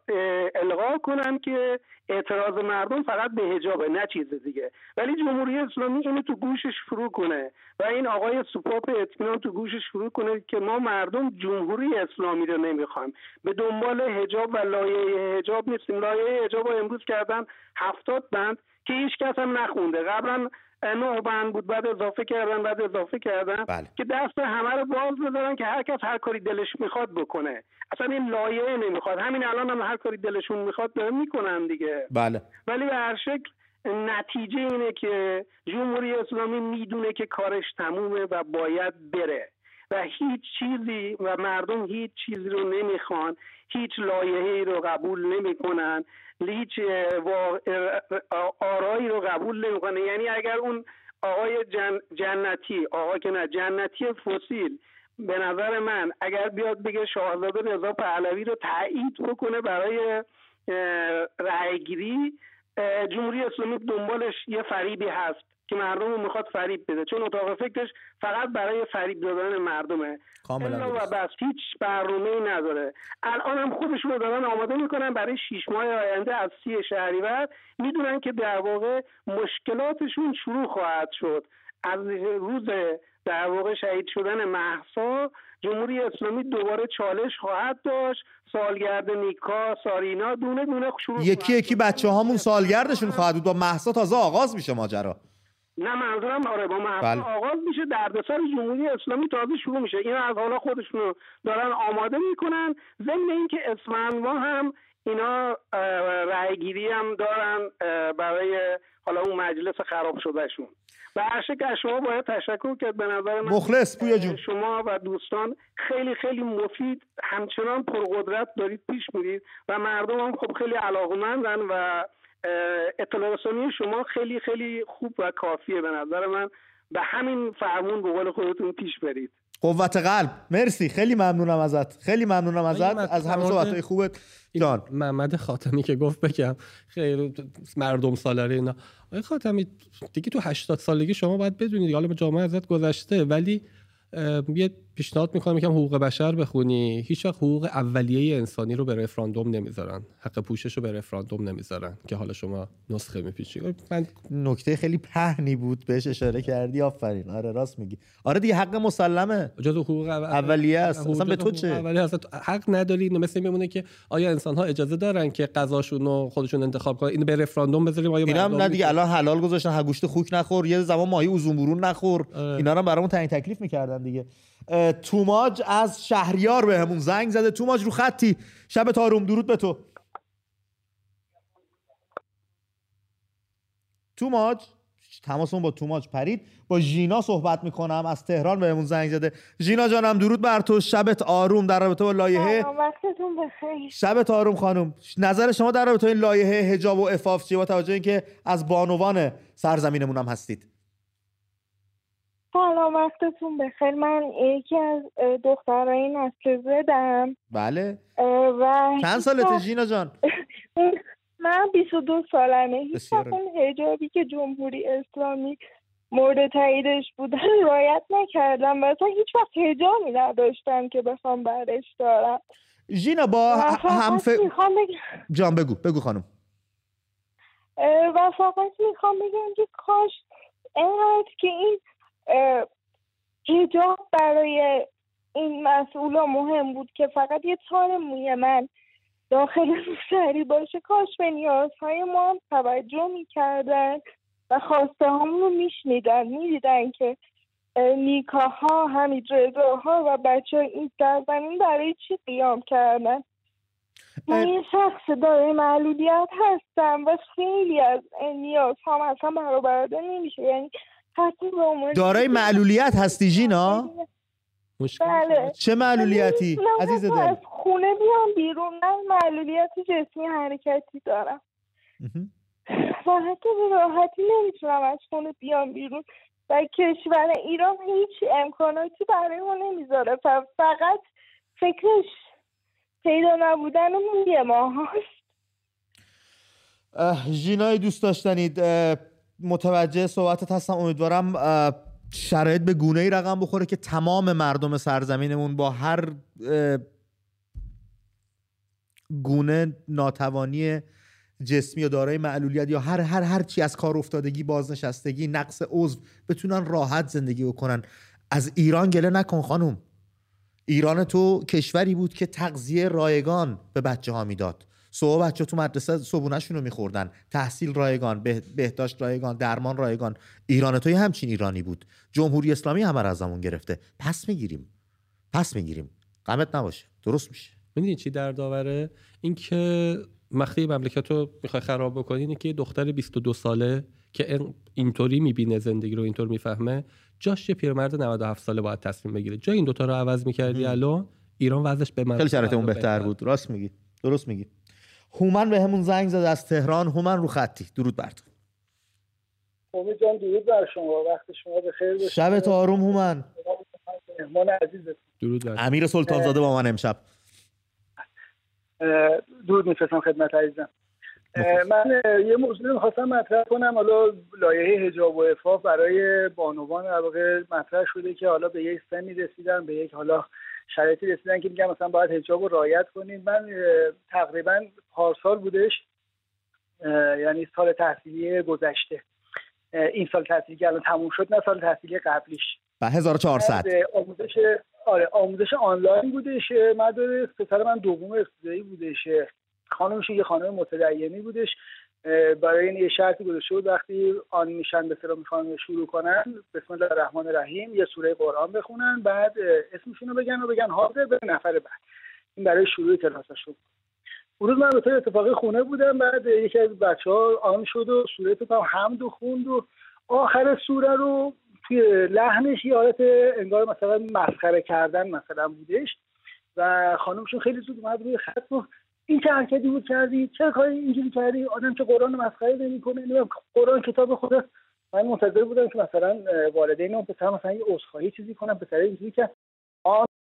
القا کنن که اعتراض مردم فقط به هجابه نه چیز دیگه. ولی جمهوری اسلامی اینو تو گوشش فرو کنه و این آقای سپاپ اطمینان تو گوشش فرو کنه که ما مردم جمهوری اسلامی رو نمی‌خوایم. به دنبال هجاب و لایه هجاب نیستیم. لایه هجاب رو امروز کردن هفتاد بند که هیچ کس هم نخونده. قبلا نه بند بود بعد اضافه کردن بعد اضافه کردن بله. که دست همه رو باز بذارن که هر کس هر کاری دلش می‌خواد بکنه. اصلا این لایه نمی‌خواد. همین الان هم هر کاری دلشون می‌خواد دارن می‌کنن دیگه. بله. ولی به هر شکل نتیجه اینه که جمهوری اسلامی می‌دونه که کارش تمومه و باید بره. و هیچ چیزی و مردم هیچ چیزی رو نمی‌خوان. هیچ لایحه‌ای رو قبول نمی‌کنن. هیچ آرایی رو قبول نمی‌کنه یعنی اگر اون آقای جن... جنتی آقا که نه جنتی فسیل به نظر من اگر بیاد بگه شاهزاده رضا پهلوی رو تایید بکنه برای رأیگیری جمهوری اسلامی دنبالش یه فریبی هست. که مردم رو می‌خواد فریب بده. چون اتاق فکرش فقط برای فریب دادن مردمه. کاملا و بس. هیچ برنامه ای نداره. الان هم خودشون رو دارن آماده می‌کنن برای شیش ماه آینده از سی شهریور می‌دونن که در واقع مشکلاتشون شروع خواهد شد. از روز در واقع شهید شدن محسا جمهوری اسلامی دوباره چالش خواهد داشت. سالگرد نیکا سارینا دونه دونه شروع یکی یکی بچه هامون سالگردشون خواهد بود. با محسا تازه آغاز میشه ماجرا. نه منظورم آره با محسا بله. آغاز میشه دردسر جمهوری اسلامی تازه شروع میشه. این از حالا خودشونو دارن آماده می‌کنن. ضمن اینکه ما هم اینا رأیگیری هم دارن برای حالا اون مجلس خراب شدهشون. به هر شکل شما باید تشکر کرد. به نظر من مخلص پویا جون. شما و دوستان خیلی خیلی مفید همچنان پرقدرت دارید پیش میرید و مردم هم خب خیلی علاقمندن و اطلاع رسانی شما خیلی خیلی خوب و کافیه به نظر من. به همین فرمون به قول خودتون پیش برید. قوت قلب. مرسی. خیلی ممنونم ازت. خیلی ممنونم ازت. از همه صحبت خوبت. جان. محمد خاتمی که گفت بگم. خیلی مردم سالاری اینا. آقای خاتمی دیگه تو 80 سالگی شما باید بدونید. حالا جامعه ازت گذشته ولی یه پیشنهاد می‌کنم یکم حقوق بشر بخونی. هیچ وقت حقوق اولیه انسانی رو به رفراندوم نمی‌ذارن. حق پوشش رو به رفراندوم نمی‌ذارن که حالا شما نسخه میپیچی. من نکته خیلی پهنی بود بهش اشاره کردی. آفرین. آره راست میگی. آره دیگه حق مسلمه. جز حقوق اولیه است. اصلا به تو چه؟ اولیه حق نداری. مثل میمونه که آیا انسان ها اجازه دارن که غذاشون رو خودشون انتخاب کنن؟ اینو به رفراندوم بذاریم. آیا اینا هم نه دیگه. الان حلال گذاشتن. گوشت خوک نخور. یه زمان ماهی اوزون برون نخور. آره. اینا رو برامون تعیین تکلیف می‌کردن دیگه. توماج از شهریار بهمون زنگ زده. توماج رو خطی. شب تاروم درود به تو. توماج تماسون با توماج پرید. با ژینا صحبت می‌کنم. از تهران بهمون زنگ زده. ژینا جانم درود بر تو. شبت آروم. در رابطه با لایحه. وقتتون بخیر. شبت آروم خانم. نظر شما در رابطه این لایحه حجاب و چیه؟ با توجه اینکه از بانوان سرزمینمون هم هستید. سلام وقتتون بخیر. من یکی از دخترای نسل زدم بله. و چند سالته ژینا جان؟ من 22 سالمه. هیچ اون هجابی که جمهوری اسلامی مورد تاییدش بودن رایت نکردم و اصلا هیچ وقت هجابی نداشتم که بخوام برش دارم. ژینا با هم ف... جان بگو بگو خانم. و فقط می‌خوام بگم که کاش اینقدر که این هجاب برای این مسئولا مهم بود که فقط یه تار موی من داخل روسری باشه. کاش به نیازهای ما هم توجه می‌کردن و خواسته همون رو میشنیدن. می‌دیدن که نیکاها ها حمید ها و بچه این سرزمین برای چی قیام کردن؟ من یه شخص داره معلولیت هستم و خیلی از نیاز هم اصلا برآورده نمیشه. یعنی دارای معلولیت هستی جینا؟ بله. چه معلولیتی؟ عزیز دل. از خونه بیام بیرون من معلولیت جسمی حرکتی دارم. و حتی به راحتی نمی‌تونم از خونه بیام بیرون. و کشور ایران هیچ امکاناتی برای ما نمی‌ذاره. فقط فکرش پیدا نبودن موی ما هست جینای دوست داشتنید متوجه صحبتت هستم. امیدوارم شرایط به گونه ای رقم بخوره که تمام مردم سرزمینمون با هر گونه ناتوانی جسمی یا دارای معلولیت یا هر هر هر چی از کار افتادگی بازنشستگی نقص عضو بتونن راحت زندگی بکنن. از ایران گله نکن خانم ایران تو کشوری بود که تغذیه رایگان به بچه ها می‌داد. صبح بچه تو مدرسه صبونشون رو میخوردن. تحصیل رایگان بهداشت رایگان درمان رایگان. ایران توی همچین ایرانی بود. جمهوری اسلامی همه رو ازمون گرفته. پس می‌گیریم. پس می‌گیریم. قمت نباشه. درست میشه. می‌دونی چی در داوره اینکه وقتی مملکت رو می‌خوای خراب بکنی اینه که یه دختر 22 ساله که اینطوری می‌بینه زندگی رو اینطور می‌فهمه جاش یه پیرمرد 97 ساله باید تصمیم بگیره. جای این دوتا رو عوض می‌کردی الان ایران وضعش به من خیلی شرایط بهتر بود. راست میگی. درست میگی. هومن به همون زنگ زد از تهران. هومن رو خطی. درود بر تو. امید جان درود بر شما. وقت شما بخیر باشه شب آروم هومن. مهمان عزیزت. درود بر امیر سلطان زاده با من امشب. درود میفرستم خدمت عزیزم. من یه موضوع می‌خواستم مطرح کنم. حالا لایحه حجاب و افاف برای بانوان در واقع مطرح شده که حالا به یک سنی رسیدن به یک حالا شرایطی رسیدن که میگن مثلا باید حجاب رو رعایت کنیم. من تقریبا پارسال بودش یعنی سال تحصیلی گذشته. این سال تحصیلی که الان تموم شد نه سال تحصیلی قبلیش. به 1400 آموزش آره آموزش آنلاین بودش. مدرس پسر من دوم ابتدایی بودش. خانمش یه خانم متدینی بودش. برای این یه شرطی گذاشته بود وقتی آن میشن به سلام می‌خوان شروع کنن بسم الله الرحمن الرحیم یه سوره قرآن بخونن بعد اسمشون رو بگن و بگن حاضر به نفر بعد. این برای شروع کلاسشون. اون روز من به طور اتفاقی خونه بودم بعد یکی از بچه ها آن شد و سوره تو حمد و خوند و آخر سوره رو توی لحنش یه حالت انگار مثلا مسخره کردن مثلا بودش. و خانمشون خیلی زود اومد روی خط این چه حرکتی بود کردی چه کاری اینجوری کردی آدم که قرآن مسخره نمی‌کنه قرآن کتاب خدا من منتظر بودم که مثلا والدین اون پسر مثلا یه عذرخواهی چیزی کنم پسر اینجوری که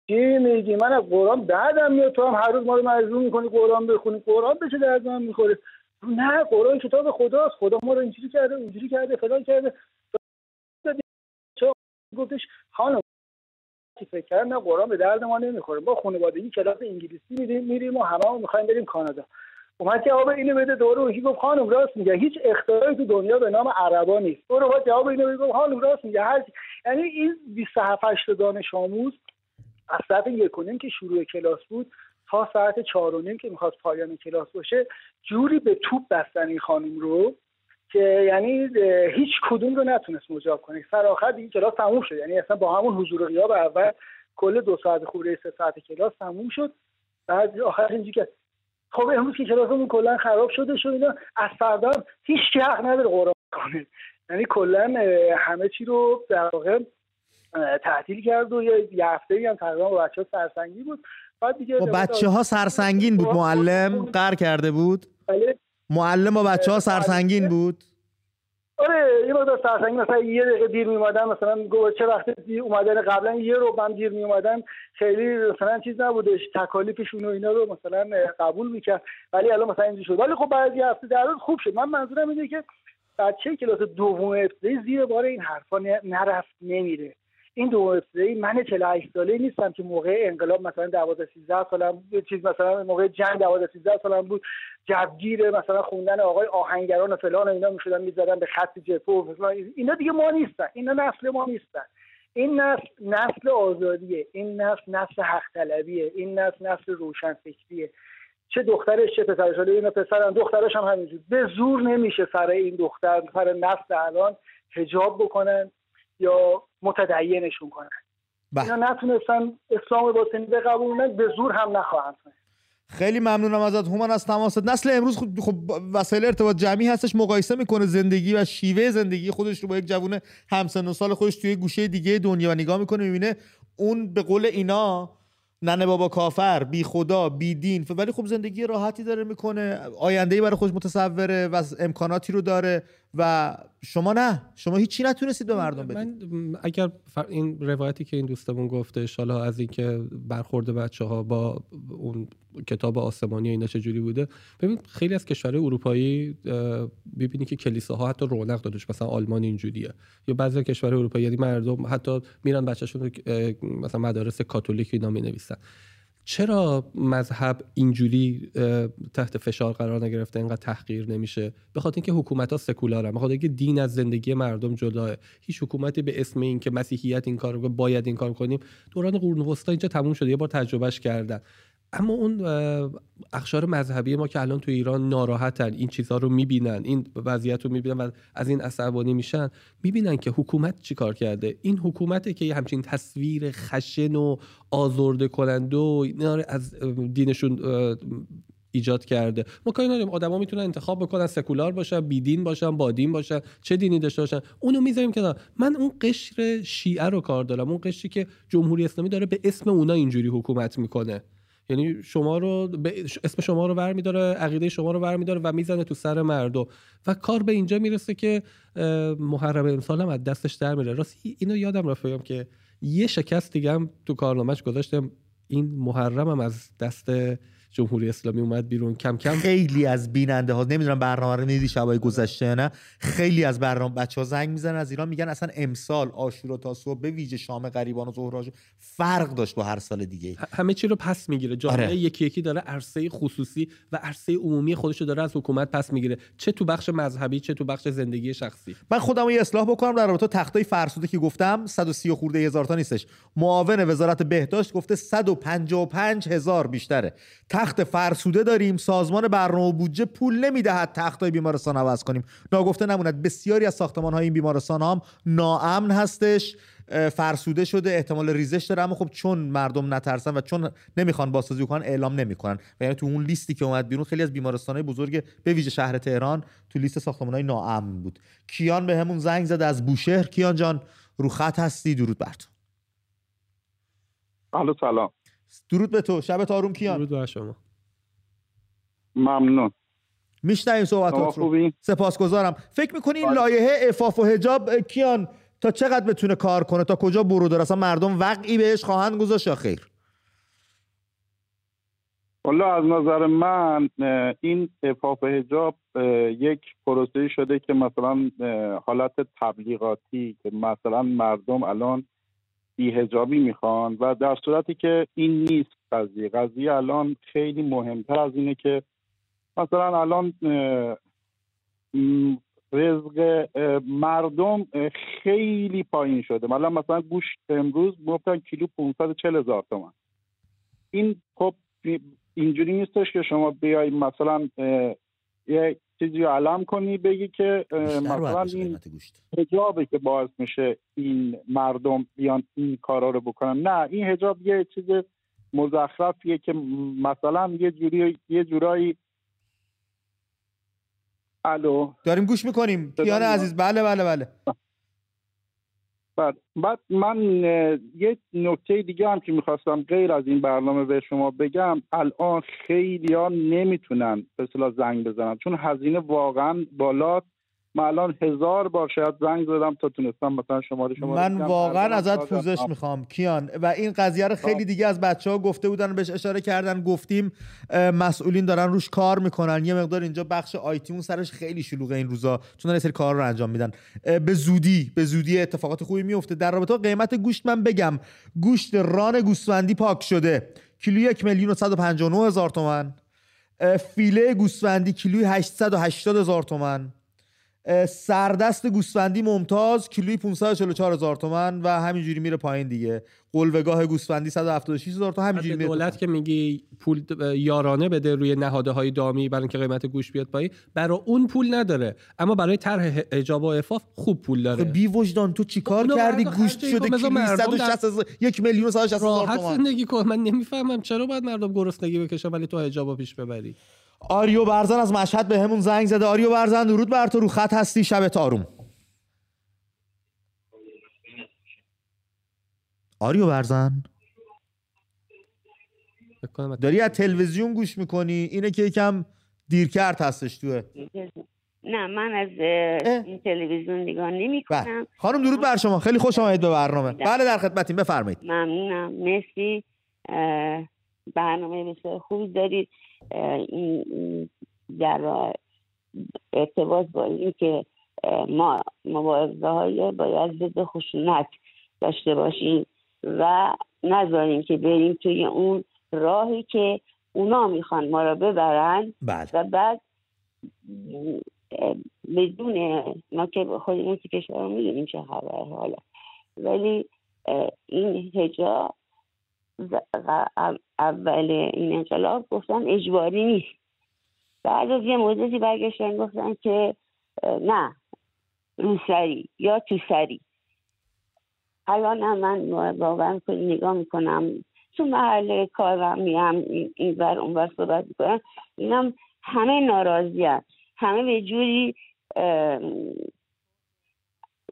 چی میگی من از قرآن بعدم میاد تو هم هر روز ما رو مجبور می‌کنی قرآن بخونی قرآن به چه درد من می‌خوره نه قرآن کتاب خداست خدا ما رو اینجوری کرده اونجوری کرده فلان کرده گفتش خانم فکر کردم نه قرآن به درد ما نمی‌خوره. با خانوادگی کلاس انگلیسی میریم میریم و همه می‌خوایم بریم کانادا. اومد جواب اینو بده دوره اون گفت خانم راست میگه. هیچ اختراعی تو دنیا به نام عربا نیست. دوره بعد جواب اینو بده خانم راست میگه. هر یعنی این 27 8 دانش آموز از ساعت یک که شروع کلاس بود تا ساعت چهار و نیم که می‌خواست پایان کلاس باشه جوری به توپ بستن این خانم رو که یعنی هیچ کدوم رو نتونست مجاب کنه. سر آخر این کلاس تموم شد. یعنی اصلا با همون حضور غیاب اول کل دو ساعت خوره سه ساعت کلاس تموم شد. بعد آخر اینجوری که خب امروز که کلاسمون کلا خراب شده شد اینا از فردا هیچ حق نداره قرآن کنه. یعنی کلا همه چی رو در واقع تعطیل کرد و یه هفته هم تقریبا با بچه ها سرسنگی بود. بعد دیگه با بچه ها سرسنگین بود معلم قر کرده بود؟ بله. معلم با بچه ها سرسنگین بود؟ آره یه مقدار سرسنگین مثلا یه دقیقه دیر می اومدن مثلا گفت چه وقت دیر اومدن قبلا یه رو من دیر می اومدن خیلی مثلا چیز نبودش تکالیفشون و اینا رو مثلا قبول می‌کرد ولی الان مثلا اینجوری شد. ولی خب بعد یه هفته در خوب شد. من منظورم اینه که بچه کلاس دوم ابتدایی زیر بار این حرفا نرفت نمیره. این دو ابتدایی من 48 ساله نیستم که موقع انقلاب مثلا 12 13 سالم چیز مثلا موقع جنگ 12 13 سالم بود جبگیر مثلا خوندن آقای آهنگران و فلان و اینا می‌شدن می‌زدن به خط جپو و اینا دیگه ما نیستن. اینا نسل ما نیستن. این نسل نسل آزادیه. این نسل نسل حق طلبیه این نسل نسل روشن فکریه چه دخترش چه پسرش. حالا اینا پسرم دخترش هم همینجور. به زور نمیشه سر این دختر سر نسل الان حجاب بکنن. یا متدینشون کنن. بله. اینا نتونستن اسلام باطنی بقبولن به زور هم نخواهند خیلی ممنونم ازت هومن از تماست. نسل امروز خب, خب وسایل ارتباط جمعی هستش مقایسه می‌کنه زندگی و شیوه زندگی خودش رو با یک جوون همسن و سال خودش توی گوشه دیگه دنیا و نگاه می‌کنه می‌بینه اون به قول اینا ننه بابا کافر بی خدا بی دین. ولی خب زندگی راحتی داره می‌کنه آینده برای خودش متصوره و امکاناتی رو داره. و شما نه شما هیچی نتونستید به مردم بدید. من اگر این روایتی که این دوستمون گفته حالا از اینکه برخورد بچه ها با اون کتاب آسمانی اینا چجوری بوده ببین خیلی از کشورهای اروپایی ببینی که کلیساها حتی رونق دادش مثلا آلمان اینجوریه. یا بعضی کشورهای اروپایی یعنی مردم حتی میرن بچه‌شون مثلا مدارس کاتولیک اینا می نویسن چرا مذهب اینجوری تحت فشار قرار نگرفته؟ اینقدر تحقیر نمیشه. به خاطر اینکه حکومت ها سکولارن خاطر اینکه دین از زندگی مردم جداه. هیچ حکومتی به اسم اینکه مسیحیت این کارو باید این کار کنیم دوران قرون وسطا اینجا تموم شده. یه بار تجربهش کردن. اما اون اخشار مذهبی ما که الان تو ایران ناراحتن این چیزها رو می‌بینن این وضعیت رو می‌بینن و از این عصبانی میشن می‌بینن که حکومت چیکار کرده؟ این حکومته که همچین تصویر خشن و آزرده کننده و از دینشون ایجاد کرده. ما کاری نداریم. آدما می‌تونن انتخاب بکنن سکولار باشن بیدین باشن با دین باشن چه دینی داشته باشن. اونو می‌ذاریم کنار. من اون قشر شیعه رو کار دارم. اون قشری که جمهوری اسلامی داره به اسم اونا اینجوری حکومت می‌کنه. یعنی شما رو اسم شما رو برمیداره عقیده شما رو برمیداره و می‌زنه تو سر مردم. و کار به اینجا می‌رسه که محرم امسال هم از دستش در میره. راستی اینو یادم رفت بگم که یه شکست دیگه هم تو کارنامهش گذاشتم. این محرم هم از دست جمهوری اسلامی اومد بیرون. کم کم خیلی از بیننده ها نمی‌دونم برنامه رو دیدی شبای گذشته نه خیلی از برنامه بچه ها زنگ می‌زنن از ایران میگن اصلا امسال آشورا تا صبح به ویژه شام غریبان و ظهرهاش فرق داشت با هر سال دیگه. همه چی رو پس می‌گیره. جامعه آره. یکی یکی داره عرصه خصوصی و عرصه عمومی خودش رو داره از حکومت پس می‌گیره. چه تو بخش مذهبی چه تو بخش زندگی شخصی. من خودم یه اصلاح بکنم در رابطه تختای فرسوده که گفتم. 130 خورده هزار تا نیستش. معاون وزارت بهداشت گفته 155 هزار بیشتره. تخت فرسوده داریم سازمان برنامه و بودجه پول نمی‌دهد تختای بیمارستان عوض کنیم. ناگفته نموند بسیاری از ساختمان های این بیمارستان هم ناامن هستش فرسوده شده احتمال ریزش داره اما خب چون مردم نترسن و چون نمی‌خوان بازسازی کنن اعلام نمی‌کنن. و یعنی تو اون لیستی که اومد بیرون خیلی از بیمارستانهای بزرگ به ویژه شهر تهران تو لیست ساختمانهای ناامن بود. کیان به همون زنگ زد از بوشهر. کیان جان رو خط هستی. درود بر سلام. درود به تو. شب آروم کیان؟ درود بر شما. ممنون. میشنویم صحبتات رو. سپاسگزارم. فکر می‌کنی این لایحه افاف و حجاب کیان تا چقدر بتونه کار کنه؟ تا کجا برو داره اصلا مردم وقعی بهش خواهند گذاشت یا خیر؟ حالا از نظر من این افاف هجاب یک پروسه شده که مثلا حالت تبلیغاتی که مثلا مردم الان هجابی می‌خوان و در صورتی که این نیست قضیه. قضیه الان خیلی مهمتر از اینه که مثلا الان رزق مردم خیلی پایین شده. مثلا مثلا گوشت امروز گفتن کیلو 540 هزار تومن این خب اینجوری نیستش که شما بیای مثلا یه چیزی رو علم کنی بگی که مثلا این هجابه که باعث میشه این مردم بیان این کارا رو بکنن. نه این هجاب یه چیز مزخرفیه که مثلا یه جوری یه جورایی الو. داریم گوش می‌کنیم. پیان عزیز. بله بله بله. بعد بعد من یه نکته دیگه هم که می‌خواستم غیر از این برنامه به شما بگم الان خیلی ها نمی‌تونن به زنگ بزنن چون هزینه واقعا بالاست. من الان هزار بار شاید زنگ زدم تا تونستم مثلا شماره شما من واقعا ازت پوزش می‌خوام کیان. و این قضیه رو خیلی دیگه از بچه ها گفته بودن بهش اشاره کردن گفتیم مسئولین دارن روش کار می‌کنن. یه مقدار اینجا بخش آیتی اون سرش خیلی شلوغه این روزا چون دارن سری کار رو انجام میدن. به زودی به زودی اتفاقات خوبی میفته. در رابطه قیمت گوشت من بگم گوشت ران گوسفندی پاک شده. کیلو یک میلیون و هزار تومن. فیله گوسفندی کیلوی 880 هزار تومن. سردست گوسفندی ممتاز کیلوی 544 هزار تومن و همینجوری میره پایین دیگه. قلوگاه گوسفندی 176 هزار تا همینجوری میره دولت که میگی پول یارانه بده روی نهاده های دامی برای اینکه قیمت گوش بیاد پایین برای اون پول نداره. اما برای طرح اجاب و عفاف خوب پول داره. خب بی وجدان تو چیکار کردی؟ گوشت شده کیلوی 160 یک میلیون 160 هزار تومان زندگی کن. من نمی‌فهمم چرا باید مردم گرسنگی بکشن ولی تو حجابو پیش ببری. آریو برزن از مشهد به همون زنگ زده. آریو برزن درود بر تو رو خط هستی شب آروم آریو برزن. داری از تلویزیون گوش می‌کنی؟ اینه که یکم دیر کرد هستش توه. نه من از این تلویزیون نگاه نمی بله. کنم خانم درود بر شما. خیلی خوش آمدید به برنامه. بله در خدمتیم. بفرمایید. ممنونم. مرسی. برنامه بسیار خوبی دارید. این در ارتباط با این که ما مبارزه های باید ضد خشونت داشته باشیم و نذاریم که بریم توی اون راهی که اونا می‌خوان ما را ببرن بله. و بعد بدون ما که خودمون تو کشور می‌دونیم چه خبره حالا ولی این هجاب اول این انقلاب گفتن اجباری نیست. بعد از یه مدتی برگشتن گفتن که نه روسری یا تو سری الان هم من واقعا نگاه می‌کنم. تو محل کارم میام این بر اون بر صحبت می‌کنم. اینم همه ناراضی همه به جوری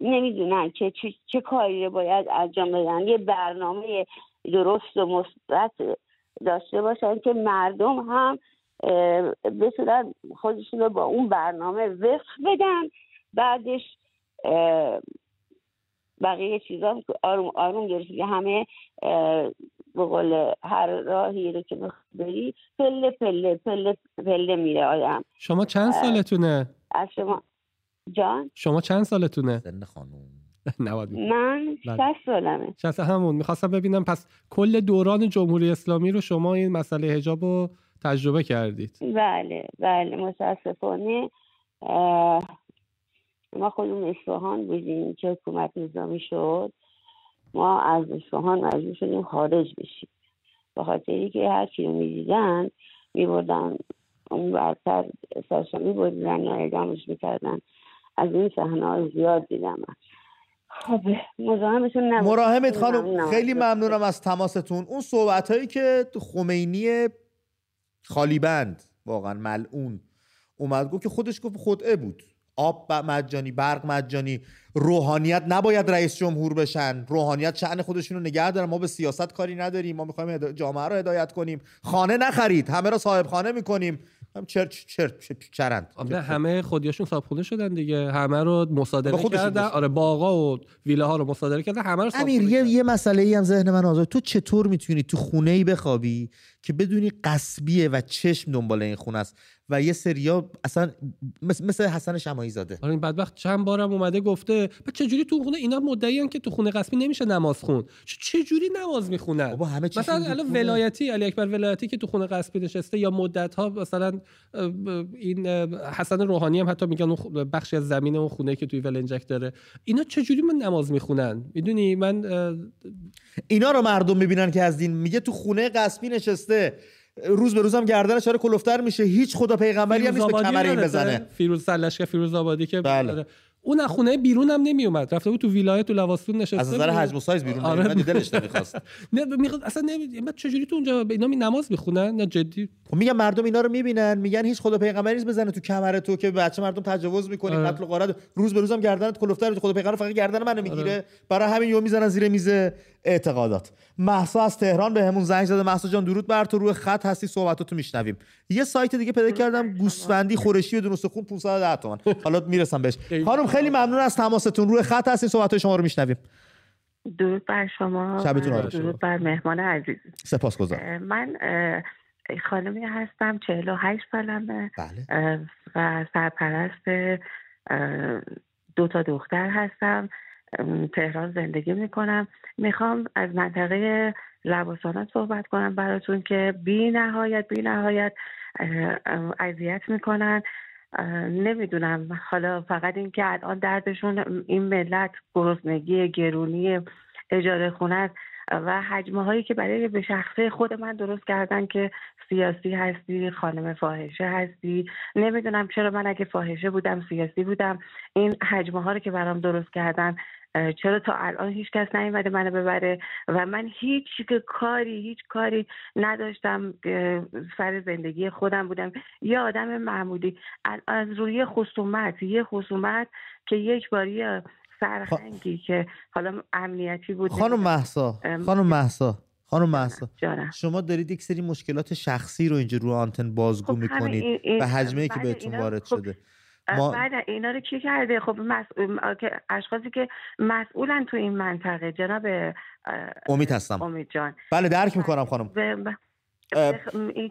نمی‌دونن که چه, چه کاری باید انجام بدن. یه برنامه درست و مثبت داشته باشن که مردم هم بتونن خودشون رو با اون برنامه وفق بدن بعدش بقیه چیزا آروم آروم درست همه به قول هر راهی رو که بری پله پله پله پله میره آدم شما چند سالتونه؟ از شما جان شما چند سالتونه؟ خانوم من بله. شست سالمه. شست همون. می‌خواستم ببینم پس کل دوران جمهوری اسلامی رو شما این مسئله هجاب رو تجربه کردید. بله بله متاسفانه ما خودمون اصفهان بودیم که حکومت نظامی شد. ما از اصفهان مجبور شدیم خارج بشیم. به خاطری که هر چی رو می‌دیدن میبردن اون برتر سرشا میبردن یا اعدامش می‌کردن. از این صحنه زیاد دیدم. خب مراهمت خانم خیلی ممنونم از تماستون. اون صحبت هایی که خمینی خالیبند واقعا ملعون اومد گفت که خودش گفت خودعه بود. آب مجانی برق مجانی روحانیت نباید رئیس جمهور بشن. روحانیت شعن خودشون رو نگه دارن. ما به سیاست کاری نداریم. ما می‌خوایم جامعه رو هدایت کنیم. خانه نخرید. همه رو صاحب خانه می‌کنیم. هم چرت چرت چرند. همه خودیاشون صابخونه شدن دیگه. همه رو مصادره کردن. آره باغا و ویله ها رو مصادره کردن. همه رو امیر یه, یه مسئله ای هم ذهن من آزاد. تو چطور می‌تونی تو خونه ای بخوابی؟ که بدونی قصبیه و چشم دنبال این خونه است. و یه سریا اصلا مثل حسن شمایی زاده. آره این بدبخت چند بارم اومده گفته چه جوری تو خونه اینا مدعیان که تو خونه قصبی نمیشه نماز خون. چه جوری نماز می‌خونن؟ بابا همه چی مثلا الان ولایتی علی اکبر ولایتی که تو خونه قصبی نشسته یا مدت ها مثلا این حسن روحانی هم حتی میگن اون بخشی از زمین اون خونه که توی ولنجک داره. اینا چه جوری من نماز می‌خونن؟ می‌دونی؟ من اینا رو مردم می‌بینن که از دین. میگه تو خونه قصبی نشسته. روز به روزم گردنش داره کلفتر میشه. هیچ خدا پیغمبری هم نیست به کمر این بزنه. فیروز سلشکه فیروز آبادی که بله. اون از خونه بیرون هم نمی اومد رفته بود تو ویلایت تو لواستون نشسته از نظر حجم و سایز بیرون آره. من دلش نمی‌خواست. نه می‌خواد اصلا نمی چجوری تو اونجا اینا می نماز می‌خونن؟ نه جدی. خب میگن مردم اینا رو می‌بینن. میگن هیچ خدا پیغمبری نیست بزنه تو کمر تو که بچه مردم تجاوز می‌کنی آره. قتل و غارت. روز به روزم گردنت کلفتر خدا پیغمبر فقط گردن منو می‌گیره. آره. برای همین یو می‌زنن زیر میز اعتقادات. محسا از تهران بهمون به زنگ زده. محسا جان درود بر تو. روی خط هستی صحبتاتو میشنویم. یه سایت دیگه پیدا کردم گوسفندی خورشی بدون خون 510 تومن. حالا می‌رسم بهش. خانم خیلی ممنون از تماستون. روی خط هستین صحبت شما رو میشنویم. درود بر شما. شبتون درود بر مهمان عزیز. سپاسگزارم. من خانمی هستم 48 سالمه. بله. و سرپرست دو تا دختر هستم. تهران زندگی می‌کنم. می‌خوام از منطقه لباسانات صحبت کنم براتون که بی نهایت بی نهایت اذیت می‌کنن. نمی‌دونم. حالا فقط اینکه الان دردشون این ملت گرسنگی گرونی اجاره خونه است و حجمه هایی که برای به شخصه خود من درست کردن که سیاسی هستی خانم فاحشه هستی. نمی‌دونم چرا من اگه فاحشه بودم سیاسی بودم. این حجمه ها رو که برام درست کردن چرا تا الان هیچ کس نیومده منو ببره و من هیچ کاری هیچ کاری نداشتم سر زندگی خودم بودم. یه آدم معمولی. از روی خصومت یه خصومت که یک باری سرخنگی که حالا امنیتی بود خانم محسا خانم محسا خانم محسا شما دارید یک سری مشکلات شخصی رو اینجا رو آنتن بازگو خب می‌کنید به حجمه که بله، بهتون وارد خب شده. ما... بعد اینا رو کی کرده؟ خب مسئول... اشخاصی که مسئولن تو این منطقه جناب امید هستم. امید جان. بله درک می‌کنم خانم. این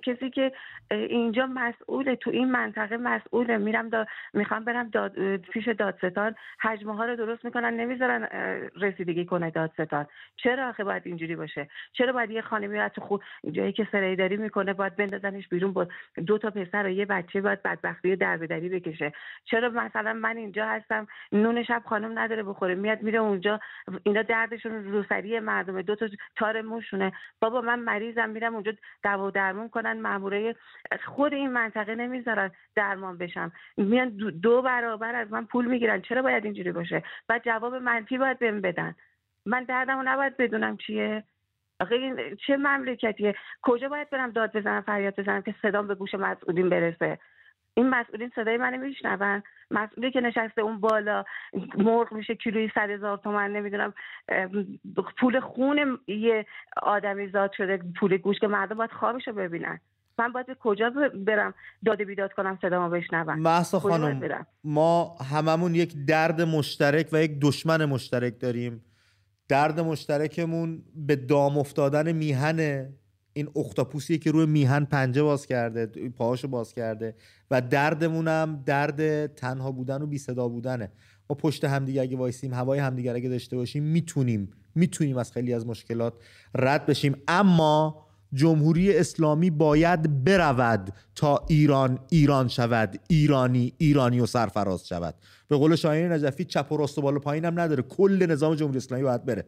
کسی که اینجا مسئول تو این منطقه مسئوله. میرم دا می‌خوام برم داد پیش دادستان. حجمه ها رو درست می‌کنن نمی‌ذارن رسیدگی کنه دادستان. چرا آخه باید اینجوری باشه؟ چرا باید یه خانمی تو خود جایی که سرایداری می‌کنه باید بندازنش بیرون با دو تا پسر و یه بچه باید بدبختی در بدری بکشه؟ چرا مثلا من اینجا هستم نون شب خانم نداره بخوره میاد میره اونجا اینا دردشون روسری مردمه دو تا تار موشونه. بابا من مریضم میرم اونجا دوا درمون کنن مامورای خود این منطقه نمی‌ذارن درمان بشم میان دو برابر از من پول می‌گیرن. چرا باید اینجوری باشه؟ و جواب منفی باید بهم بدن. من دردمو نباید بدونم چیه. آخه چه مملکتیه؟ کجا باید برم داد بزنم فریاد بزنم که صدام به گوش مسئولین برسه؟ این مسئولین صدای منو میشنون. مسئولی که نشسته اون بالا مرغ میشه کیلوی صد هزار تومن نمی‌دونم پول خون یه آدمی زاد شده پول گوش که مردم باید خوابشو ببینن. من باید به کجا برم داده بیداد کنم صدامو بشنون؟ محسا خانم ما هممون یک درد مشترک و یک دشمن مشترک داریم. درد مشترکمون به دام افتادن میهنه. این اختاپوسیه که روی میهن پنجه باز کرده پاهاشو باز کرده و دردمونم درد تنها بودن و بی صدا بودنه. ما پشت همدیگه اگه وایسیم هوای همدیگه اگه داشته باشیم می‌تونیم می‌تونیم از خیلی از مشکلات رد بشیم. اما جمهوری اسلامی باید برود تا ایران ایران شود ایرانی ایرانی و سرفراز شود. به قول شاهین نجفی چپ و راست و بالا پایین هم نداره. کل نظام جمهوری اسلامی باید بره.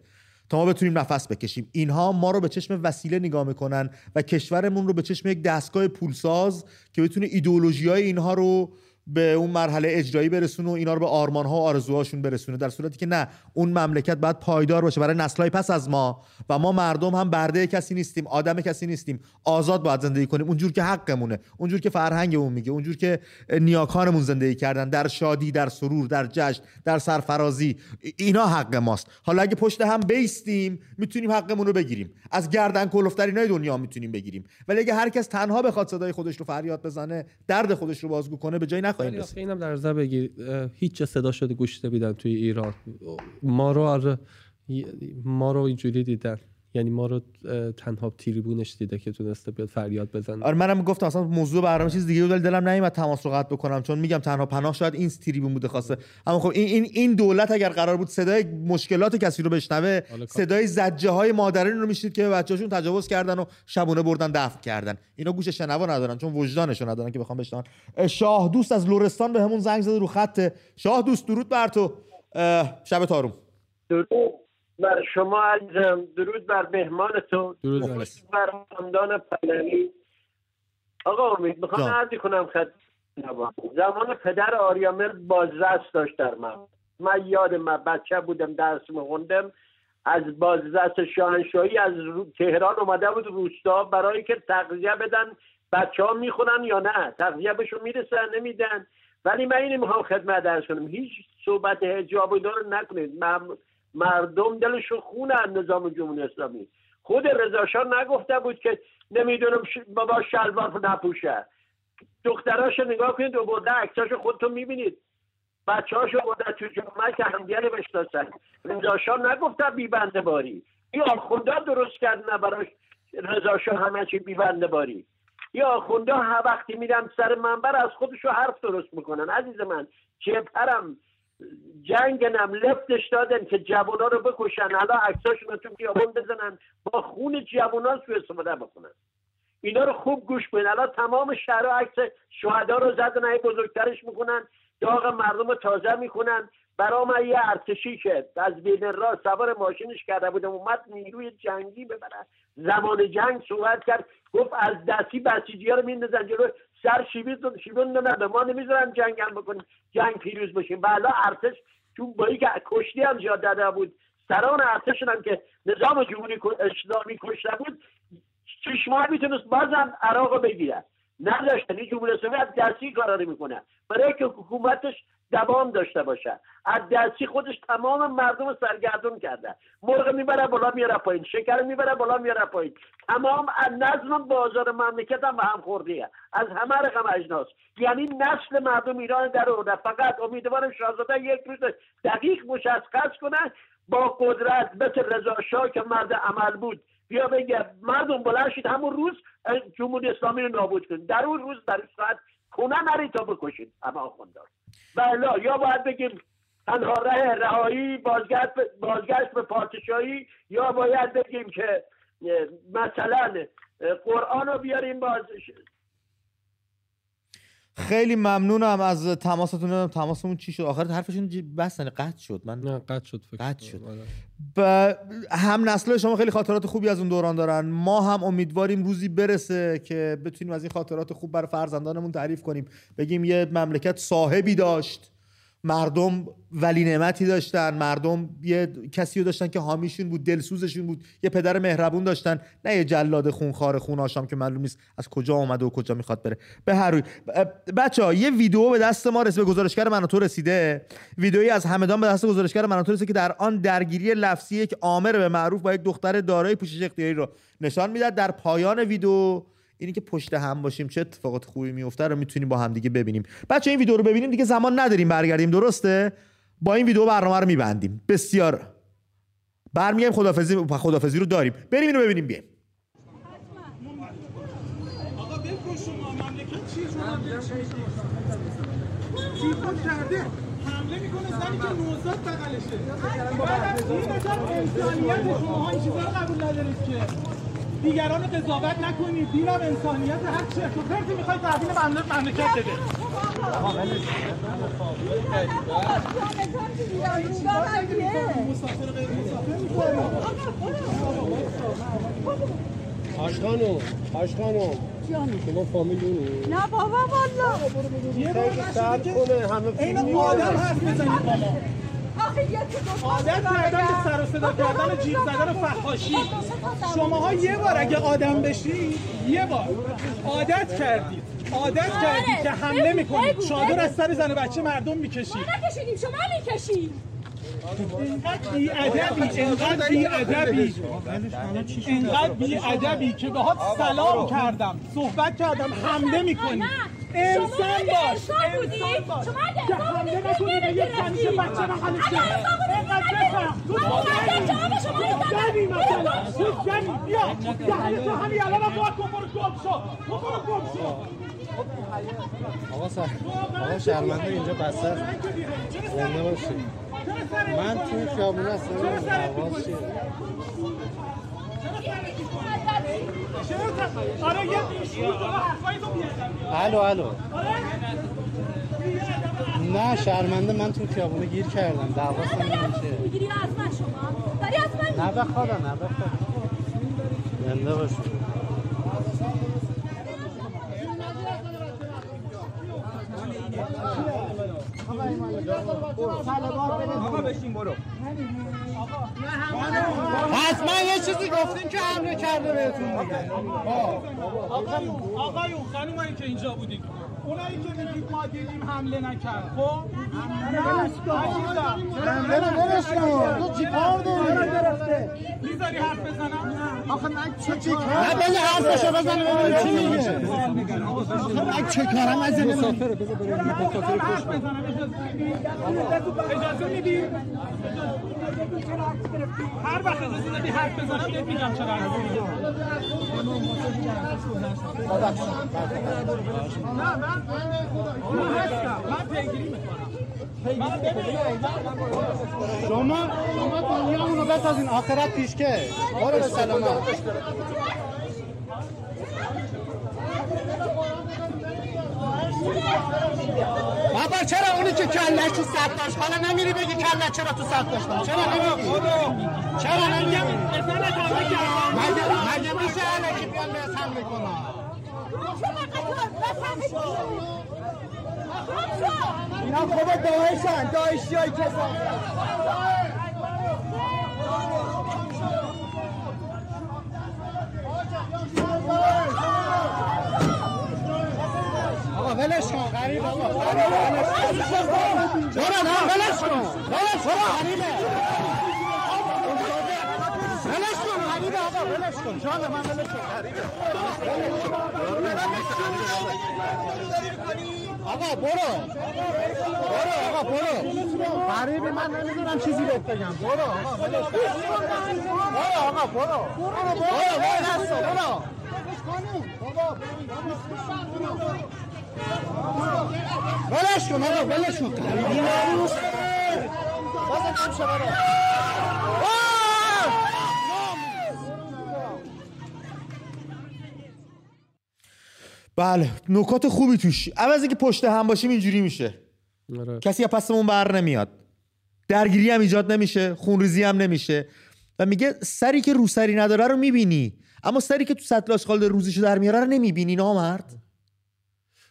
تا ما بتونیم نفس بکشیم. اینها ما رو به چشم وسیله نگاه می‌کنن و کشورمون رو به چشم یک دستگاه پولساز که بتونه ایدئولوژی های اینها رو به اون مرحله اجرایی برسونه و اینا رو به آرمان ها و آرزوهاشون برسونه در صورتی که نه اون مملکت باید پایدار باشه. برای نسلهای پس از ما و ما مردم هم برده کسی نیستیم آدم کسی نیستیم. آزاد باید زندگی کنیم. اونجور که حقمونه اونجور که فرهنگمون میگه اونجور که نیاکانمون زندگی کردن. در شادی در سرور در جشن در سرفرازی اینا حق ماست. حالا اگه پشت هم بیستیم می‌تونیم حقمون رو بگیریم. از گردن کلفترینای دنیا می‌تونیم بگیریم. ولی اگه هر کس تنها بخواد صدای خودش رو فریاد بزنه درد خودش رو بازگو کنه به جای نخواهیم رسید. اینم در نظر بگیر هیچ صدا شده گوش نمیدن توی ایران. ما رو آره ما رو اینجوری دیدن. یعنی ما رو تنها تریبونش دیده که تونسته بیاد فریاد بزنه. آره منم گفتم اصلا موضوع برنامه چیز دیگه بود دلم نمیاد تماس رو قطع بکنم چون میگم تنها پناه شاید این تریبون بوده خواسته اما خب این این این دولت اگر قرار بود صدای مشکلات کسی رو بشنوه صدای زجه های مادرین رو میشید که به بچه‌هاشون تجاوز کردن و شبونه بردن دفن کردن. اینا گوش شنوا ندارن چون وجدانشون ندارن که بخوام بشنون. شاه دوست از لورستان به همون زنگ زده رو خط. شاه دوست درود بر تو. شب تاروم درود. بر شما عزیزم. درود بر مهمانتون. درود بر خاندان پلنی. آقا امید می‌خوام عرضی کنم خد زمان پدر آریامل بازرس داشت در من من یاد من بچه بودم درس میخوندم. از بازرس شاهنشاهی از تهران اومده بود روستا برای که تغذیه بدن. بچه ها می‌خونن یا نه؟ تغذیه بهشون می‌رسن نمیدن. ولی من اینو می‌خوام خدمت درس کنم. هیچ صحبت هجاب و رو نکنید. مردم دلشون خونه نظام جمهوری اسلامی. خود رضاشاه نگفته بود که نمی‌دونم بابا شلوار نپوشه. دختراش نگاه کنید و برده عکساش خودتون می‌بینید. بچه هاشو برده تو جامعه که همدیگه بشناسن. رضاشاه نگفته بیبنده باری. این آخونده درست کردن براش رضاشاه همه چی بیبنده باری. یا آخونده ها وقتی میرن سر منبر از خودشو حرف درست می‌کنن. عزیز من جبهرم جنگنم لفتش دادن که جوونا رو بکشن. حالا عکساشون تو خیابون بزنن با خون جوونا سو استفاده بکنن. اینا رو خوب گوش کنین الان تمام شهرها عکس شهدا رو زدن ای بزرگترش می‌کنن داغ مردم رو تازه می‌کنن برا من یه ارتشی که از بین راه سوار ماشینش کرده بودم اومد نیروی جنگی ببره. زمان جنگ صحبت کرد. گفت از دستی بسیجی ها رو میندازن جلو. سر شیبون نه ما نمی‌ذارن جنگل بکنیم. جنگ پیروز بشیم. بالا ارتش چون با که کشتی هم زیاد بود سران ارتشون هم که نظام جمهوری اسلامی کشته بود شش ماه می‌تونست بازم عراق بگیرن نداشتن این جمهوری اسلامی از دستی کارا می‌کنه برای که حکومتش دوام داشته باشه. از دستی خودش تمام مردم سرگردون کرده. مرغ می‌بره بالا میاره پایین. شکر می‌بره بالا میاره پایین. تمام نظم بازار مملکت هم به هم خورده از همه رقم اجناس. یعنی نسل مردم ایران در آورده فقط امیدوارم شاهزاده یک روز دقیق مشخص کنه با قدرت مثل رضا شاه که مرد عمل بود. بیا بگه مردم بلند شید. همون روز جمهوری اسلامی رو نابود کنید در اون روز در ساعت خونه نرید تا بکشید. اما آخوندار بله یا باید بگیم تنها ره رهایی بازگشت بازگشت به پادشاهی یا باید بگیم که مثلا قرآن رو بیاریم باز خیلی ممنونم از تماستون تماسمون چی شد. آخر حرفشون بستن قطع شد. من نه قطع شد فکر قطع شد. ب... هم نسل شما خیلی خاطرات خوبی از اون دوران دارن. ما هم امیدواریم روزی برسه که بتونیم از این خاطرات خوب برای فرزندانمون تعریف کنیم. بگیم یه مملکت صاحبی داشت. مردم ولی نعمتی داشتن. مردم یه کسی رو داشتن که حامیشون بود دلسوزشون بود. یه پدر مهربون داشتن. نه یه جلاد خونخوار خون آشام که معلوم نیست از کجا اومده و کجا می‌خواد بره. به هر روی. بچه ها یه ویدیو به دست ما رسید به گزارشگر من تو رسیده. ویدئویی از همدان به دست گزارشگر من تو رسیده که در آن درگیری لفظی یک عامر به معروف با یک دختر دارای پوشش اختیاری رو نشان می‌داد در پایان ویدیو اینی که پشت هم باشیم چه اتفاقات خوبی میفته رو می‌تونیم با هم دیگه ببینیم. بچه این ویدیو رو ببینیم دیگه زمان نداریم برگردیم درسته؟ با این ویدیو برنامه رو میبندیم. بسیار. برمیگردیم خدافظی خدافظی رو داریم. بریم اینو ببینیم بیایم. حمله می‌کنه زنی که نوزاد بغلشه. بعد از این انسانیت شما این چیزا قبول ندارید که. دیگران قضاوت نکنید دینم انسانیت هر چه تو پرتی می‌خوای تحویل مملکت بده. آش خانم آش خانم شما فامیل نه بابا والا. یه بار کنه همه این آدم حرف بزنید بابا. عادت کردن به سر و صدا کردن جیغ زدن و فحاشی. شماها یه بار اگه آدم بشی یه بار. عادت کردید عادت کردید که حمله می‌کنید چادر از سر زن و بچه مردم می‌کشید ما نکشیدیم شما می‌کشید اینقدر بی ادبی اینقدر بی ادبی اینقدر بی ادبی که باهات سلام کردم صحبت کردم حمله می‌کنی. انسان باش انسان باش. حمله نکنی به یک بچه بفهم تو زنی مثلا. تو زنی بیا. دهنه تو همین الان هم باید کن برو گم شو. تو برو گم شو. آقا سر آقا شرمنده اینجا بسته. زنده باشید. من تو خیابون هستم آواز چیه؟ آره یه الو الو. نه شرمنده من تو خیابونه گیر کردم. دعوا نمی‌دونم چیه. می‌گیری از من شما. داری از من نه بخوادم نه بخوادم زنده باشید آقا بشین برو. حتما یه چیزی گفتیم که حمله کرده بهتون دیگه. آقایون خانومایی که اینجا بودید اونایی که میگید ما دیدیم حمله نکرد. خب؟ حمله کن تو چی کار داری؟ می‌ذاری حرف بزنم؟ آخه من چه چی کار نه بذار حرفشو بزنه ببینیم چی میگه آخه من چه کارم از این مسافر بذار بریم مسافر بزنم اجازه میدی هر وقت اجازه دادی حرف بزنم بهت میگم چرا حرف نه من من هستم من پیگیری می‌کنم شما شما دنیامونو بسازین. آخرت پیشکه. برو به سلامت. بابا چرا اونی که کلش تو سخت داشت؟ حالا نمیری بگی کلش چرا تو سخت داشتم چرا نمیگی؟ چرا نمیگی؟ مگه مگه میشه الکی بیان به حمله کنم اینا خوب داعشن داعشی های آقا ولش کن غریب آقا ولش کن ولش کن ولش کن غریبه ولش کن غریبه آقا ولش کن جان من ولش کن غریبه آقا برو برو آقا برو غریبی من نمی‌دونم چیزی بهت بگم برو آقا برو آقا برو برو برو برو ولش کن آقا ولش کن غریبی ناموس بازم کم شو بله نکات خوبی توش. اول از اینکه پشت هم باشیم اینجوری میشه. کسی از پسمون بر نمیاد. درگیری هم ایجاد نمیشه خونریزی هم نمیشه. و میگه سری که روسری نداره رو می‌بینی. اما سری که تو سطل آشغال روزیشو در میاره رو نمی‌بینی نامرد.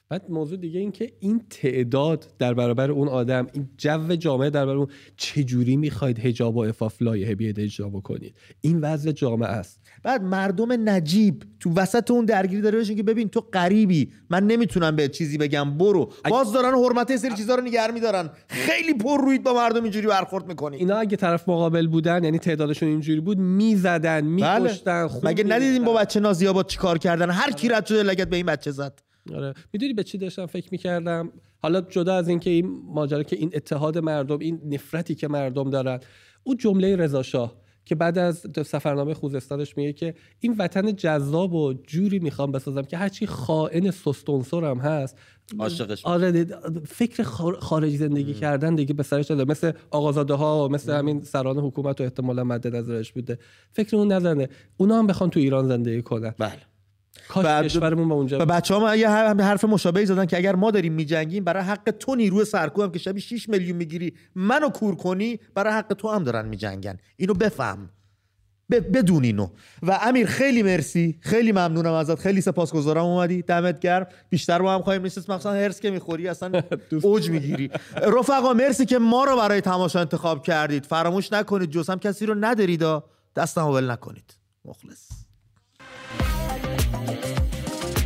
بعد موضوع دیگه این که این تعداد در برابر اون آدم این جو جامعه در برابر اون چجوری می‌خواید هجاب و افاف لایحه بیاید اجرا بکنید؟ این وضع جامعه است. بعد مردم نجیب تو وسط اون درگیری داره بشین که ببین تو غریبی. من نمی‌تونم به چیزی بگم برو. باز دارن حرمت سری چیزا رو نگه میدارن. خیلی پر روید با مردم اینجوری برخورد می‌کنی. اینا اگه طرف مقابل بودن یعنی تعدادشون اینجوری بود می‌زدن میکشتن بله. مگه ندیدیم با بچه نازیاباد چیکار کردن؟ هر کی رد شده لگت به این بچه زد. آره. می‌دونی به چی داشتم فکر می‌کردم؟ حالا جدا از اینکه این ماجرا که این اتحاد مردم این نفرتی که مردم دارن اون جمله رضا شاه. که بعد از سفرنامه خوزستانش میگه که این وطن جذاب و جوری می‌خوام بسازم که هرچی خائن سستونسورم هست. عاشقش آره فکر خارجی زندگی کردن دیگه به سرش داده. مثل آقازاده ها و مثل همین سران حکومت و احتمالا مد نظرش بوده. فکر اون نزنه. اونا هم بخوان تو ایران زندگی کنن. بله. کاش کشورمون با اونجا و بچه ها یه حرف مشابهی زدن که اگر ما داریم میجنگیم برای حق تو نیروی سرکوب هم که شبی 6 میلیون می‌گیری منو کور کنی برای حق تو هم دارن میجنگن. اینو بفهم. بدون اینو. و امیر خیلی مرسی. خیلی ممنونم ازت. خیلی سپاسگزارم اومدی. دمت گرم. بیشتر با هم خواهیم نشست. مثلا هرس که می‌خوری. اصلا اوج می‌گیری. رفقا مرسی که ما رو برای تماشا انتخاب کردید. فراموش نکنید. جز هم کسی رو ندارید. دست ول نکنید. مخلص.